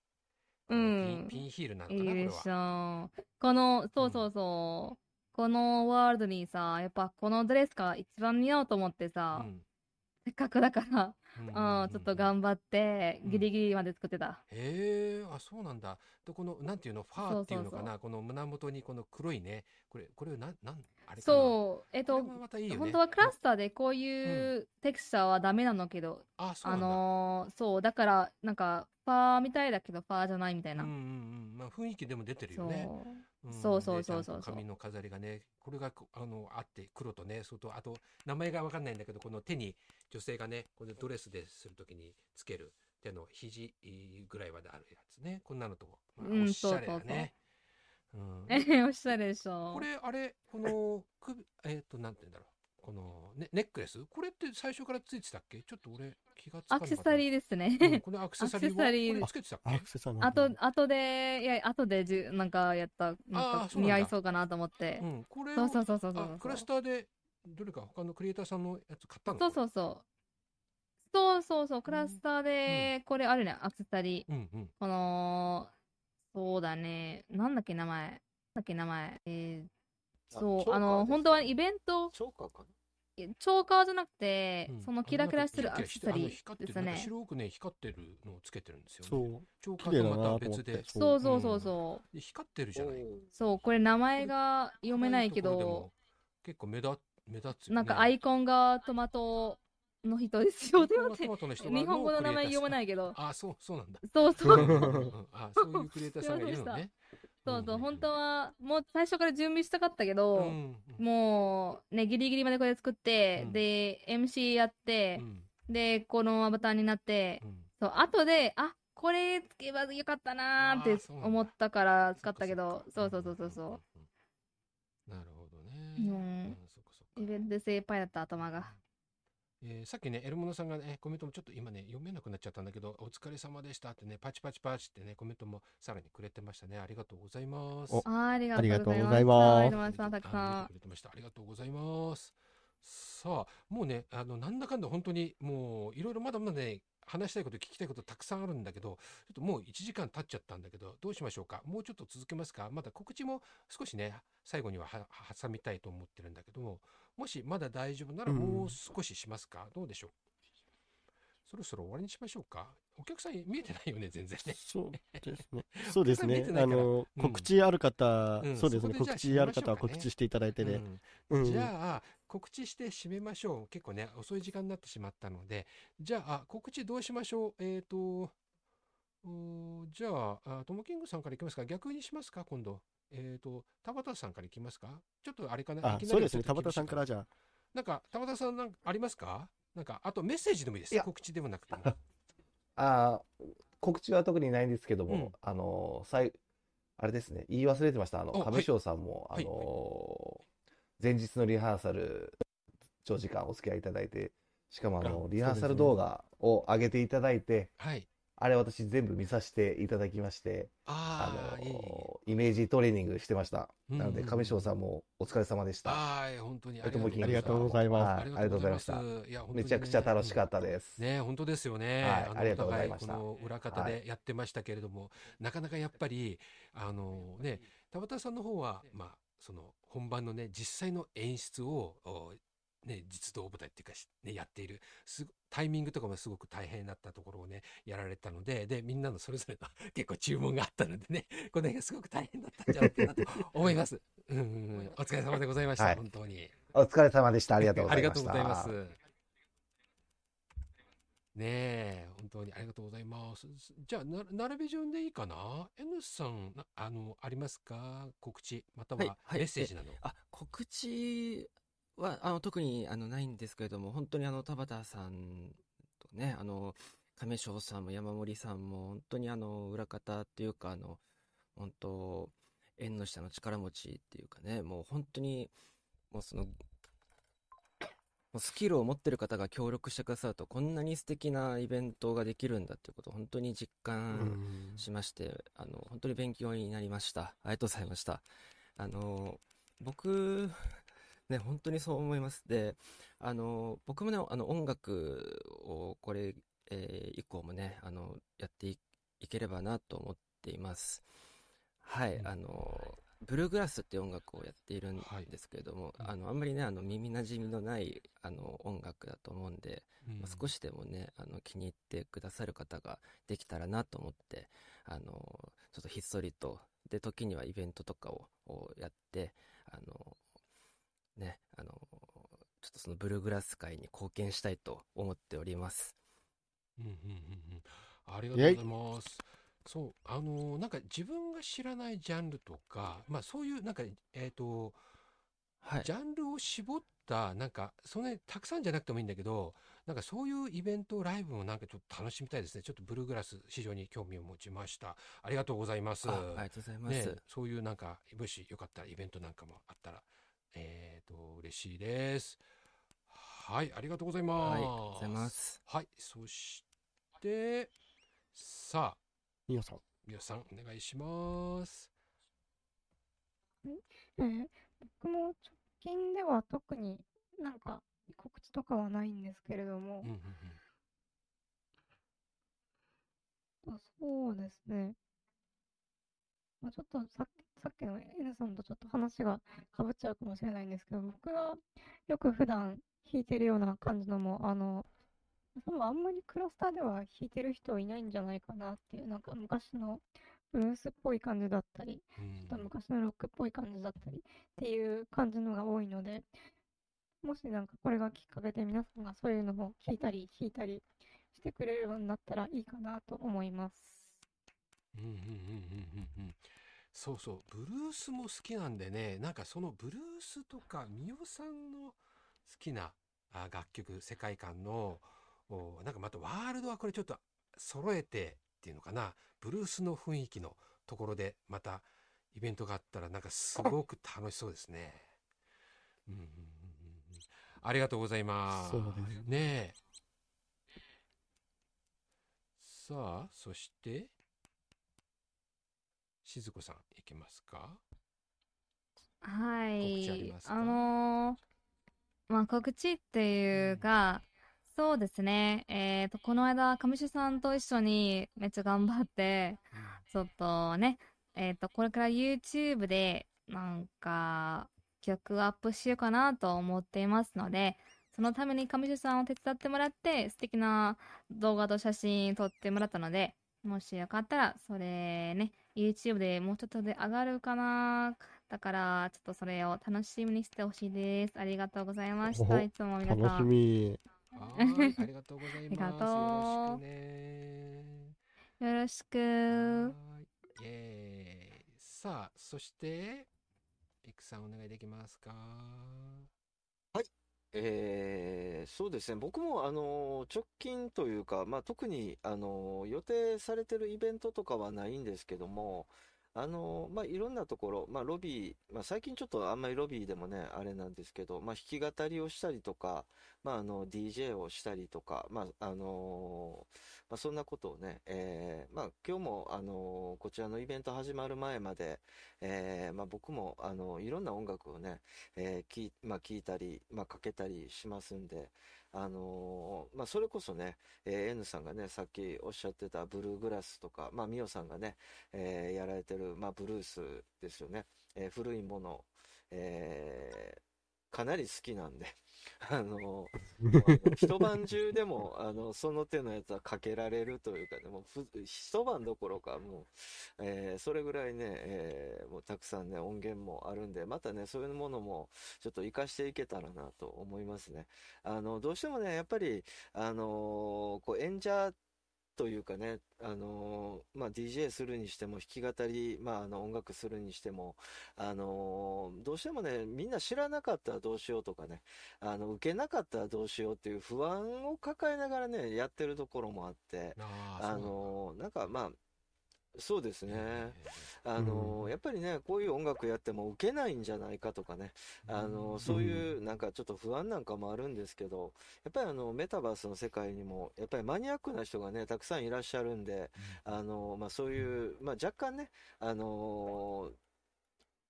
う。ん。ピンヒールなのいいかなこれでしは。ょ。この、そうそうそう。このワールドにさ、やっぱこのドレスが一番似合うと思ってさ、うんせっかくだから、うんうん、ちょっと頑張って、うんギリギリまで作ってた。へえ、あ、そうなんだ。で、この、なんていうの、ファーっていうのかな、この胸元にこの黒いね、これ、これ、なん、なん、あれかな。そう、えっとね。本当はクラスターでこういうテクスチャーはダメなのけど、あ、そうあ。のーそう、だから、なんか、ファーみたいだけど、ファーじゃないみたいな。うんうんうん、まあ、雰囲気でも出てる。よね。んそうそうでそうそう髪の飾りがね、これがこあのあって黒とね、それとあと名前がわかんないんだけど、この手に女性がね、これドレスでするときにつける手の肘ぐらいまであるやつね。こんなのと、まあうんおしゃれだそうそうね。うんえ、(laughs) おしゃれでしょ。これあれこの首えっ、となんて言うんだろうこのネネックレス？これって最初からついてたっけ？ちょっと俺気がつかなかった。アクセサリーですね。うんこのアクセサリーはアクセサリー。これつけてたっけ？アクセサリー。あと、あとで、いや、あとでじゅ、なんかやった、なんか似合いそうかなと思って。う。んこれをそうそうそうそうそうあクラスターでどれか他のクリエイターさんのやつ買ったの？そうそうそう。そうそうそう、クラスターで、これあるね、アクセサリー。うんうん。この、そうだね、なんだっけ名前。なんだっけ名前。えー、そう、あの、本当はイベント、チョーカーかチョーカーじゃなくて、うん。そのキラキラしてるアクセサリーですね。白くね光ってるのをつけてるんですよね。そう。超綺麗だなと思って。別でそうそうそう。そう。で光ってるじゃない。そう、これ名前が読めないけど結構目立目立つよね。なんかアイコンがトマトの人ですよ。アイコンがってトマトの人が日本語の名前読めいないけど。あそうそうなんだ。そうそう。あそういうクリエイターさんがいるのねそうそう、本当はもう最初から準備したかったけど、うんうん。もうね、ギリギリまでこれ作って、うん。で、MC やってう、ん。で、このアバターになって、うん。そう、後で、あ、これつけばよかったなーって思ったから使ったけど、そうそうそうそうそう。んなるほどね。うん。ントで精一杯だった頭が。えーさっきね、エルモノさんがね、コメントもちょっと今ね、読めなくなっちゃったんだけど、お疲れ様でしたってね、パチパチパチってね、コメントもさらにくれてましたね。ありがとうございます。おあーありがありがとうごとうございざいまますあさん見てく。れてました。ありがとうございます。さあ、もうね、あの、なんだかんだ本当に、もう、いろいろまだまだね、話したいこと、聞きたいことたくさんあるんだけど、ちょっともう1時間経っちゃったんだけど、どうしましょうか？もうちょっと続けますか？まだ告知も少しね、最後にはは挟みたいと思ってるんだけども、もしまだ大丈夫ならうんもう少ししますか？どうでしょう？そろそろ終わりにしましょうか？お客さん見えてないよね、全然ね。そうですね。そうですねあの、うん告知ある方うん、そうですね。告知ある方は告知していただいてね。うんうんじゃあ、告知して締めましょう。結構ね、遅い時間になってしまったので、じゃあ、告知どうしましょう？えっ、と、うーじゃああ、トモキングさんからいきますか？逆にしますか？今度。えっ、と、田畑さんからいきますか？ちょっとあれかな？あそうですね。田畑さんからじゃあ。なんか、田畑さんなんかありますか？なんか、あとメッセージでもいいです。いや告知でもなくても。(laughs) あー告知は特にないんですけども、うんあのーさいあれですね、言い忘れてました。あの、お亀翔さんも、はいあのー前日のリハーサル、長時間お付き合いいただいて、しかもあの、あリハーサル動画を上げていただいて、はい。あれ私全部見させていただきまして、あ。の、イメージトレーニングしてました。うんなので、亀翔さんもお疲れ様でした。はい、本当にありがとうございますありがとうございました。めちゃくちゃ楽しかったです。ね、本当ですよね。はいのありがとうございました裏方でやってましたけれども、なかなかやっぱり、あのね、田畑さんの方は、まあ、その本番のね、実際の演出を、おね、実動舞台っていうかし、ね、やっているタイミングとかもすごく大変だったところをねやられたのででみんなのそれぞれの (laughs) 結構注文があったのでねこの辺がすごく大変だったんじゃないかなと思います。うんうんうん、お疲れ様でございました、はい本当に。お疲れ様でした。ありがとうごありがざいました。(laughs) とうございます。ねえ、本当にありがとうございます。じゃあ、な並び順でいいかな ?N さん、なあの、ありますか？告知、またははいはいメッセージなど。あ、告知は、あの、特に、あの、ないんですけれども、本当にあの、田畑さんとね、あの、亀翔さんも山森さんも、本当にあの、裏方っていうか、あの、本当、縁の下の力持ちっていうかね、もう本当に、もうその、もうスキルを持ってる方が協力してくださると、こんなに素敵なイベントができるんだっていうことを本当に実う感んしまして、あの、本当に勉強になりました。ありがとうございました。あの、僕、ね、本当にそう思います。で、あの、僕もね、あの、音楽をこれ、えー以降もね、あの、やっていいければなと思っています。はい、うんあの、ブルーグラスっていう音楽をやっているんはいですけれども、うんあの、あんまりね、あの、耳馴染みのない、あの、音楽だと思うんで、うんまあ少しでもね、あの、気に入ってくださる方ができたらなと思って、あの、ちょっとひっそりと、で、時にはイベントとかををやって、あの、ね、あの、ちょっとそのブルーグラス界に貢献したいと思っております。うんうんうんうんありがとうございます。そう、あのなんか自分が知らないジャンルとか、まあそういうなんか、えっ、と、はいジ。ャンルを絞った、なんか、そんなにたくさんじゃなくてもいいんだけど、なんかそういうイベント、ライブもなんかちょっと楽しみたいですね。ちょっとブルーグラス、非常に興味を持ちました。ありがとうございます。あありがとうございます。ね、そういうなんか、もしよかったらイベントなんかもあったら、えっ、と、嬉しいです。はい、ありがとうございます。はい、ありがとうございます。はい、そして、さあ、みよさん。皆さんお願いします。えー僕も直近では特になんか告知とかはないんですけれどもうん、うんあそうですね。まあ、ちょっとさっきさっきの N さんとちょっと話がかぶっちゃうかもしれないんですけど、僕がよく普段弾いてるような感じのも、あの、多分あんまりクラスターでは弾いてる人いないんじゃないかなっていう、なんか昔のブルースっぽい感じだったり、うんちょっと昔のロックっぽい感じだったりっていう感じのが多いので、もしなんかこれがきっかけで皆さんがそういうのを聞いたり弾いたりしてくれるようになったらいいかなと思います。うんうんうんうんうんうんそうそうブルースも好きなんでねなんかそのブルースとかみおさんの好きなあ楽曲世界観のおなんかまたワールドはこれちょっと揃えてっていうのかなブルースの雰囲気のところでまたイベントがあったらなんかすごく楽しそうですね。うんうんうんありがとうございますねえ。さあ、そして、しずこさん、いけますか？は告知ありいます。か？あのーまあ、告知っていうか、そうですね。えっと、この間、上地さんと一緒にめっちゃ頑張って、ちょっとね、えっと、これから YouTube で、なんか、曲アップしようかなと思っていますので、そのために上地さんを手伝ってもらって、素敵な動画と写真撮ってもらったので、もしよかったら、それね、YouTube でもうちょっとで上がるかなだから、ちょっとそれを楽しみにしてほしいです。ありがとうございました。おいつも皆楽しさん。み。はーい、ありがとうございます。ありがとうよろしくね。よろしく。さあ、そして、ピクさんお願いできますか？えーそうですね。僕も、あの、直近というか、まあ、特に、あの、予定されてるイベントとかはないんですけども、あのまあ、いろんなところ、まあ、ロビー、まあ、最近ちょっとあんまりロビーでもね、あれなんですけど、まあ、弾き語りをしたりとか、まあ、あの、DJ をしたりとか、まあ、あのまあ、そんなことをね、えー、まあ、今日も、あのこちらのイベント始まる前まで、えー、まあ、僕も、あのいろんな音楽をね、えー、聞まあ、聞いたり、まあ、かけたりしますんで、あのー、まあ、それこそね、えー、N さんがね、さっきおっしゃってたブルーグラスとか、まあ、ミオさんがね、えー、やられてる、まあ、ブルースですよね。えー、古いもの、えー、かなり好きなんで、あの、(laughs) 一晩中でも、あの、その手のやつはかけられるというかね、もう一晩どころか、もう、えー、それぐらいね、えー、もうたくさんね、音源もあるんで、またね、そういうものも、ちょっと活かしていけたらなと思いますね。あの、どうしてもね、やっぱり、あのこう、演者というかね、あのー、まあ、DJ するにしても、弾き語り、まあ、あの、音楽するにしても、あのー、どうしてもね、みんな知らなかったらどうしようとかね、あの、受けなかったらどうしようっていう不安を抱えながらね、やってるところもあって、あのー、なんかまあ、そうですね。あの、うん、やっぱりね、こういう音楽やっても受けないんじゃないかとかね、あの、うん、そういうなんかちょっと不安なんかもあるんですけど、やっぱりあの、メタバースの世界にも、やっぱりマニアックな人がね、たくさんいらっしゃるんで、うん、あの、まあ、そういう、まあ、若干ね、あの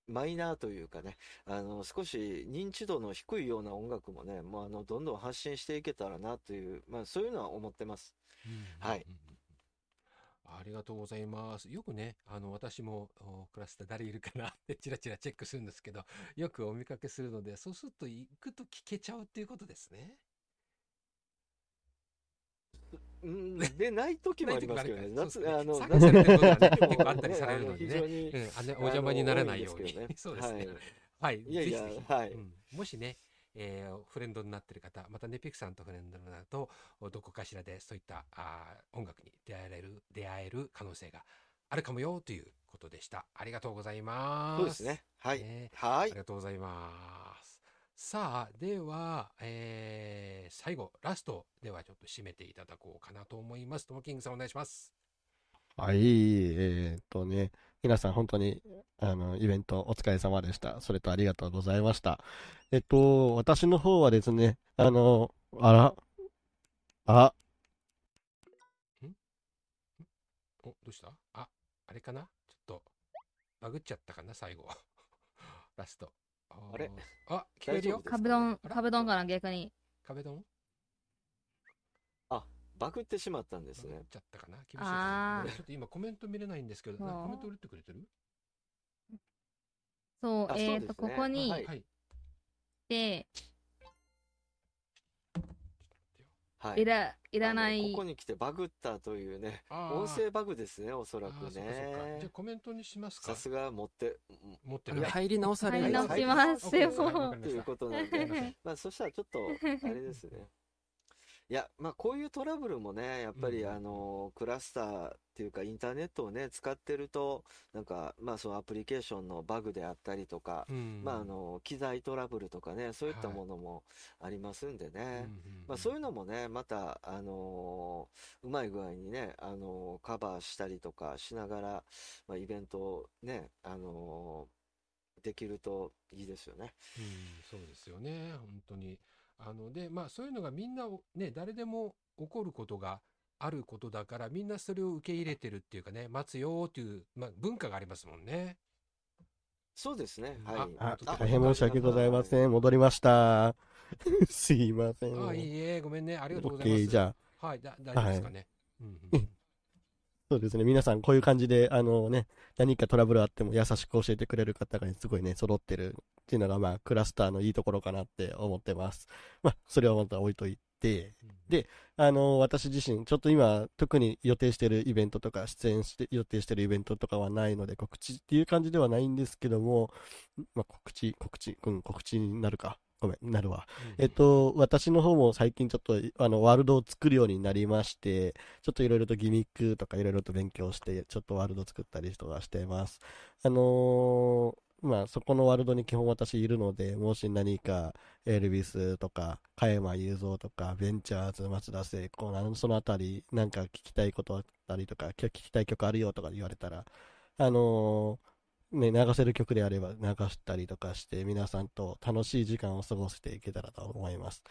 マイナーというかね、あの、少し認知度の低いような音楽もね、もうあの、どんどん発信していけたらなという、まあそういうのは思ってます。はい。ありがとうございます。よくね、あの、私もクラスで誰いるかなってチラチラチェックするんですけど、よくお見かけするので、そうすると行くと聞けちゃうっていうことですね。うん、で、ない時もありますけどね。(laughs) 夏、あの、夏されてることはね、結構あったりされるのでね。う (laughs) ん、あね、お邪魔にならないように。(laughs) そうですね。はい。いやいや、はい。もしね、えー、フレンドになっている方、またね、ピクさんとフレンドになると、どこかしらでそういったあ音楽に出会える、出会える可能性があるかもよということでした。ありがとうございます。そうですね。はい。ね、はい。ありがとうございます。さあ、では、えー、最後、ラストではちょっと締めていただこうかなと思います。ともキングさんお願いします。はい、えー、っとね、皆さん本当に、あの、イベントお疲れ様でした。それとありがとうございました。えっと、私の方はですね、あの、あら、あ、ん？お、どうした？あ、あれかな？ちょっと、バグっちゃったかな？最後。(laughs) ラスト。あれ？あ、聞こえるよ。壁ドン、壁ドンから逆に。壁ドン？バグってしまったんですね。ちゃったかな？厳しいかな。ちょっと今コメント見れないんですけど、コメント打ってくれてる？そう、えっ、ー、と、ね、ここに、はい、で、はい、いら、いらない。ここに来てバグったというね、音声バグですね、おそらくね。じゃあコメントにしますか？さすが持って、持ってる。入り直される。入り直しますよ。ということなんで、(laughs) まあそしたらちょっと、あれですね。いや、まあ、こういうトラブルもね、やっぱり、あの、クラスターっていうか、インターネットをね、使ってると、なんか、まあ、そのアプリケーションのバグであったりとか、まあ、あの、機材トラブルとかね、そういったものもありますんでね、まあ、そういうのもね、また、あのうまい具合にね、あのカバーしたりとかしながら、まあ、イベントをね、あのできるといいですよね。うん、そうですよね、本当に。あのでまあそういうのがみんなね誰でも起こることがあることだからみんなそれを受け入れてるっていうかね待つよっていう、まあ、文化がありますもんね。そうですね。はい。あ大変申し訳ございません。戻りました。(laughs) すいません。あ、いいえ、ごめんね。ありがとうございます。じゃあ。はい、だ大丈夫ですかね。はい、うんそうですね。皆さん、こういう感じで、あのね、何かトラブルあっても優しく教えてくれる方が、ね、すごいね、揃ってるっていうのが、まあ、クラスターのいいところかなって思ってます。まあ、それはまた置いといて、で、あの、私自身、ちょっと今、特に予定しているイベントとか、出演して予定しているイベントとかはないので、告知っていう感じではないんですけども、まあ、告知、告知、うん、告知になるか。ごめん、なるわ。えっと、私の方も最近ちょっと、あの、ワールドを作るようになりまして、ちょっといろいろとギミックとかいろいろと勉強して、ちょっとワールド作ったりとかしています。あのー、まあ、そこのワールドに基本私いるので、もし何か、エルビスとか、加山雄三とか、ベンチャーズ、松田聖子、そのあたり、なんか聞きたいことあったりとか、聞きたい曲あるよとか言われたら、あのーね、流せる曲であれば流したりとかして、皆さんと楽しい時間を過ごしていけたらと思います。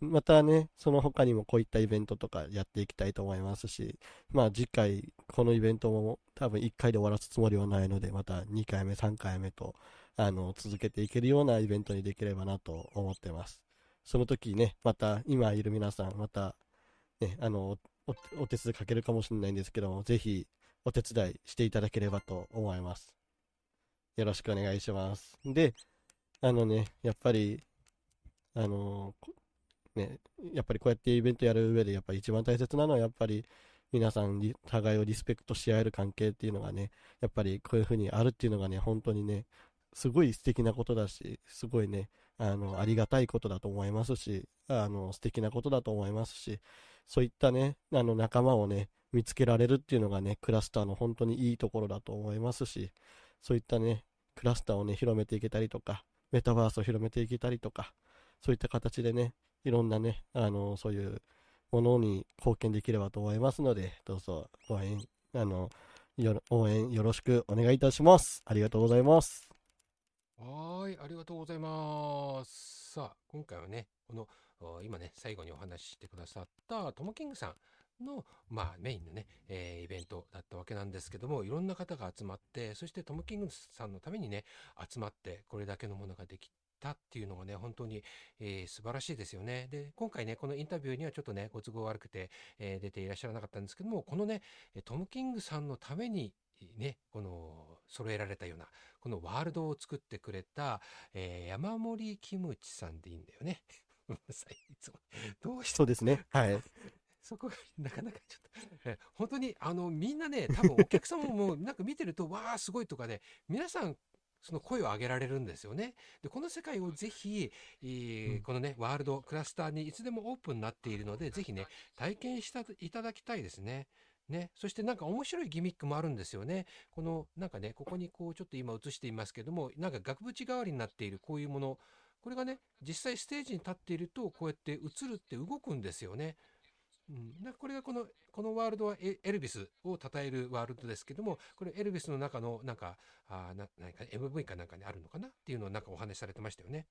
またね、その他にもこういったイベントとかやっていきたいと思いますし、まあ次回、このイベントも多分1回で終わらすつもりはないので、また2回目、3回目と、あの、続けていけるようなイベントにできればなと思ってます。その時ね、また今いる皆さん、また、ね、あの、おお手数かけるかもしれないんですけども、ぜひお手伝いしていただければと思います。よろしくお願いします。で、あのね、やっぱり、あの、こね、やっぱりこうやってイベントやる上で、やっぱり一番大切なのは、やっぱり皆さんに互いをリスペクトし合える関係っていうのがね、やっぱりこういうふうにあるっていうのがね、本当にね、すごい素敵なことだし、すごいね、あの、ありがたいことだと思いますし、あの、素敵なことだと思いますし、そういったね、あの、仲間をね、見つけられるっていうのがね、クラスターの本当にいいところだと思いますし、そういったね、クラスターをね、広めていけたりとか、メタバースを広めていけたりとか、そういった形でね、いろんなね、あの、そういうものに貢献できればと思いますので、どうぞ応援、あの、応援よろしくお願いいたします。ありがとうございます。はーい、ありがとうございます。さあ、今回はね、この、今ね、最後にお話ししてくださったトモキングさんの、まあ、メインのね、えーイベントだったわけなんですけども、いろんな方が集まって、そしてトモキングさんのためにね、集まって、これだけのものができたっていうのがね、本当に、えー素晴らしいですよね。で、今回ね、このインタビューにはちょっとね、ご都合悪くて、えー出ていらっしゃらなかったんですけども、このね、トム・キングさんのために、ね、この、揃えられたような、このワールドを作ってくれた、えー山森キムチさんでいいんだよね。ごめんなさい。いつも、どうしてそうですね。はい。そこがなかなかちょっと、え本当にあのみんなね、多分お客様もなんか見てると、(laughs) わあ、すごいとかね、皆さん、その声を上げられるんですよね。で、この世界をぜひ、えーうんこのね、ワールド、クラスターにいつでもオープンになっているので、ぜひね、体験したいただきたいですね。ね、そしてなんか面白いギミックもあるんですよね。このなんかね、ここにこうちょっと今映していますけども、なんか額縁代わりになっているこういうもの、これがね、実際ステージに立っていると、こうやって映るって動くんですよね。うん、なんかこれがこのこのワールドはエエルビスを称えるワールドですけどもこれエルビスの中のなんかあーな何か MV かなんかにあるのかなっていうのをなんかお話しされてましたよね。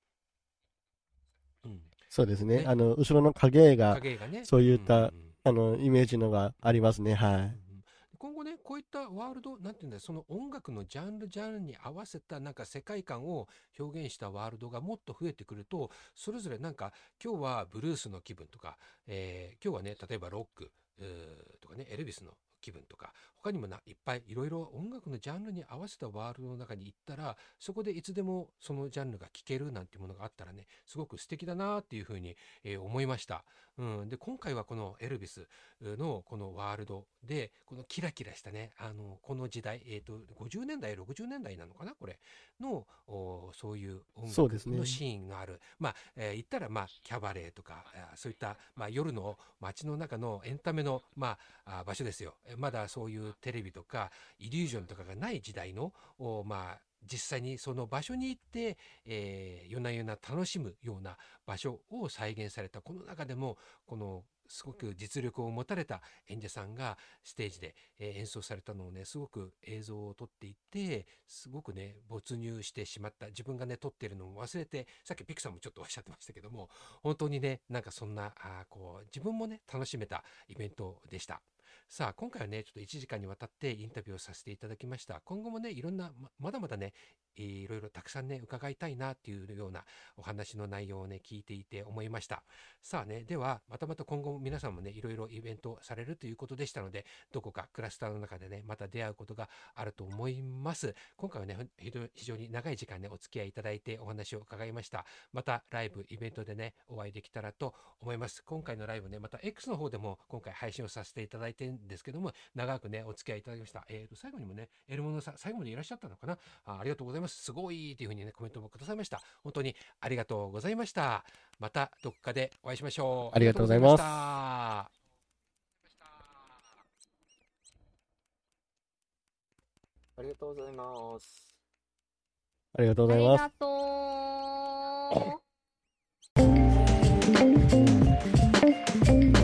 うん、そうですね。ねあの、後ろの影が、影がねそういったんんんあの、イメージのがありますね。はい。うんうん今後ねこういったワールドなんていうんだその音楽のジャンルジャンルに合わせたなんか世界観を表現したワールドがもっと増えてくるとそれぞれなんか今日はブルースの気分とか、えー今日はね例えばロックとかねエルビスの気分とか他にもないっぱいいろいろ音楽のジャンルに合わせたワールドの中に行ったらそこでいつでもそのジャンルが聴けるなんていうものがあったらねすごく素敵だなっていうふうに、えー思いました。うん、で今回はこのエルビスのこのワールドでこのキラキラしたねあのこの時代、えー、と50年代60年代なのかなこれのおそういう音楽のシーンのある、まあ、えー言ったらまあキャバレーとかそういった、まあ、夜の街の中のエンタメの、まあ、場所ですよ。えまだそういうテレビとかイリュージョンとかがない時代のおまあ実際にその場所に行って、えー夜な夜な楽しむような場所を再現されたこの中でもこのすごく実力を持たれた演者さんがステージで、え演奏されたのをねすごく映像を撮っていてすごくね没入してしまった自分がね撮ってるのを忘れてさっきピクさんもちょっとおっしゃってましたけども本当にねなんかそんなあこう自分もね楽しめたイベントでした。さあ今回はねちょっと1時間にわたってインタビューをさせていただきました。今後もねいろんなままだまだねいろいろたくさんね伺いたいなっていうようなお話の内容をね聞いていて思いました。さあねではまたまた今後も皆さんもねいろいろイベントされるということでしたのでどこかクラスターの中でねまた出会うことがあると思います。今回はね非常に長い時間ねお付き合いいただいてお話を伺いました。またライブイベントでねお会いできたらと思います。今回のライブねまた X の方でも今回配信をさせていただいてですけども、長くね、お付き合いいただきました。えっ、ー、と、最後にもね、エルモノさん、最後までいらっしゃったのかな？あありがとうございます。すごいというふうにね、コメントもくださいました。本当にありがとうございました。またどっかでお会いしましょう。ありがとうございます。ありがとうございます。ありがとうございます。ありがとう。(laughs)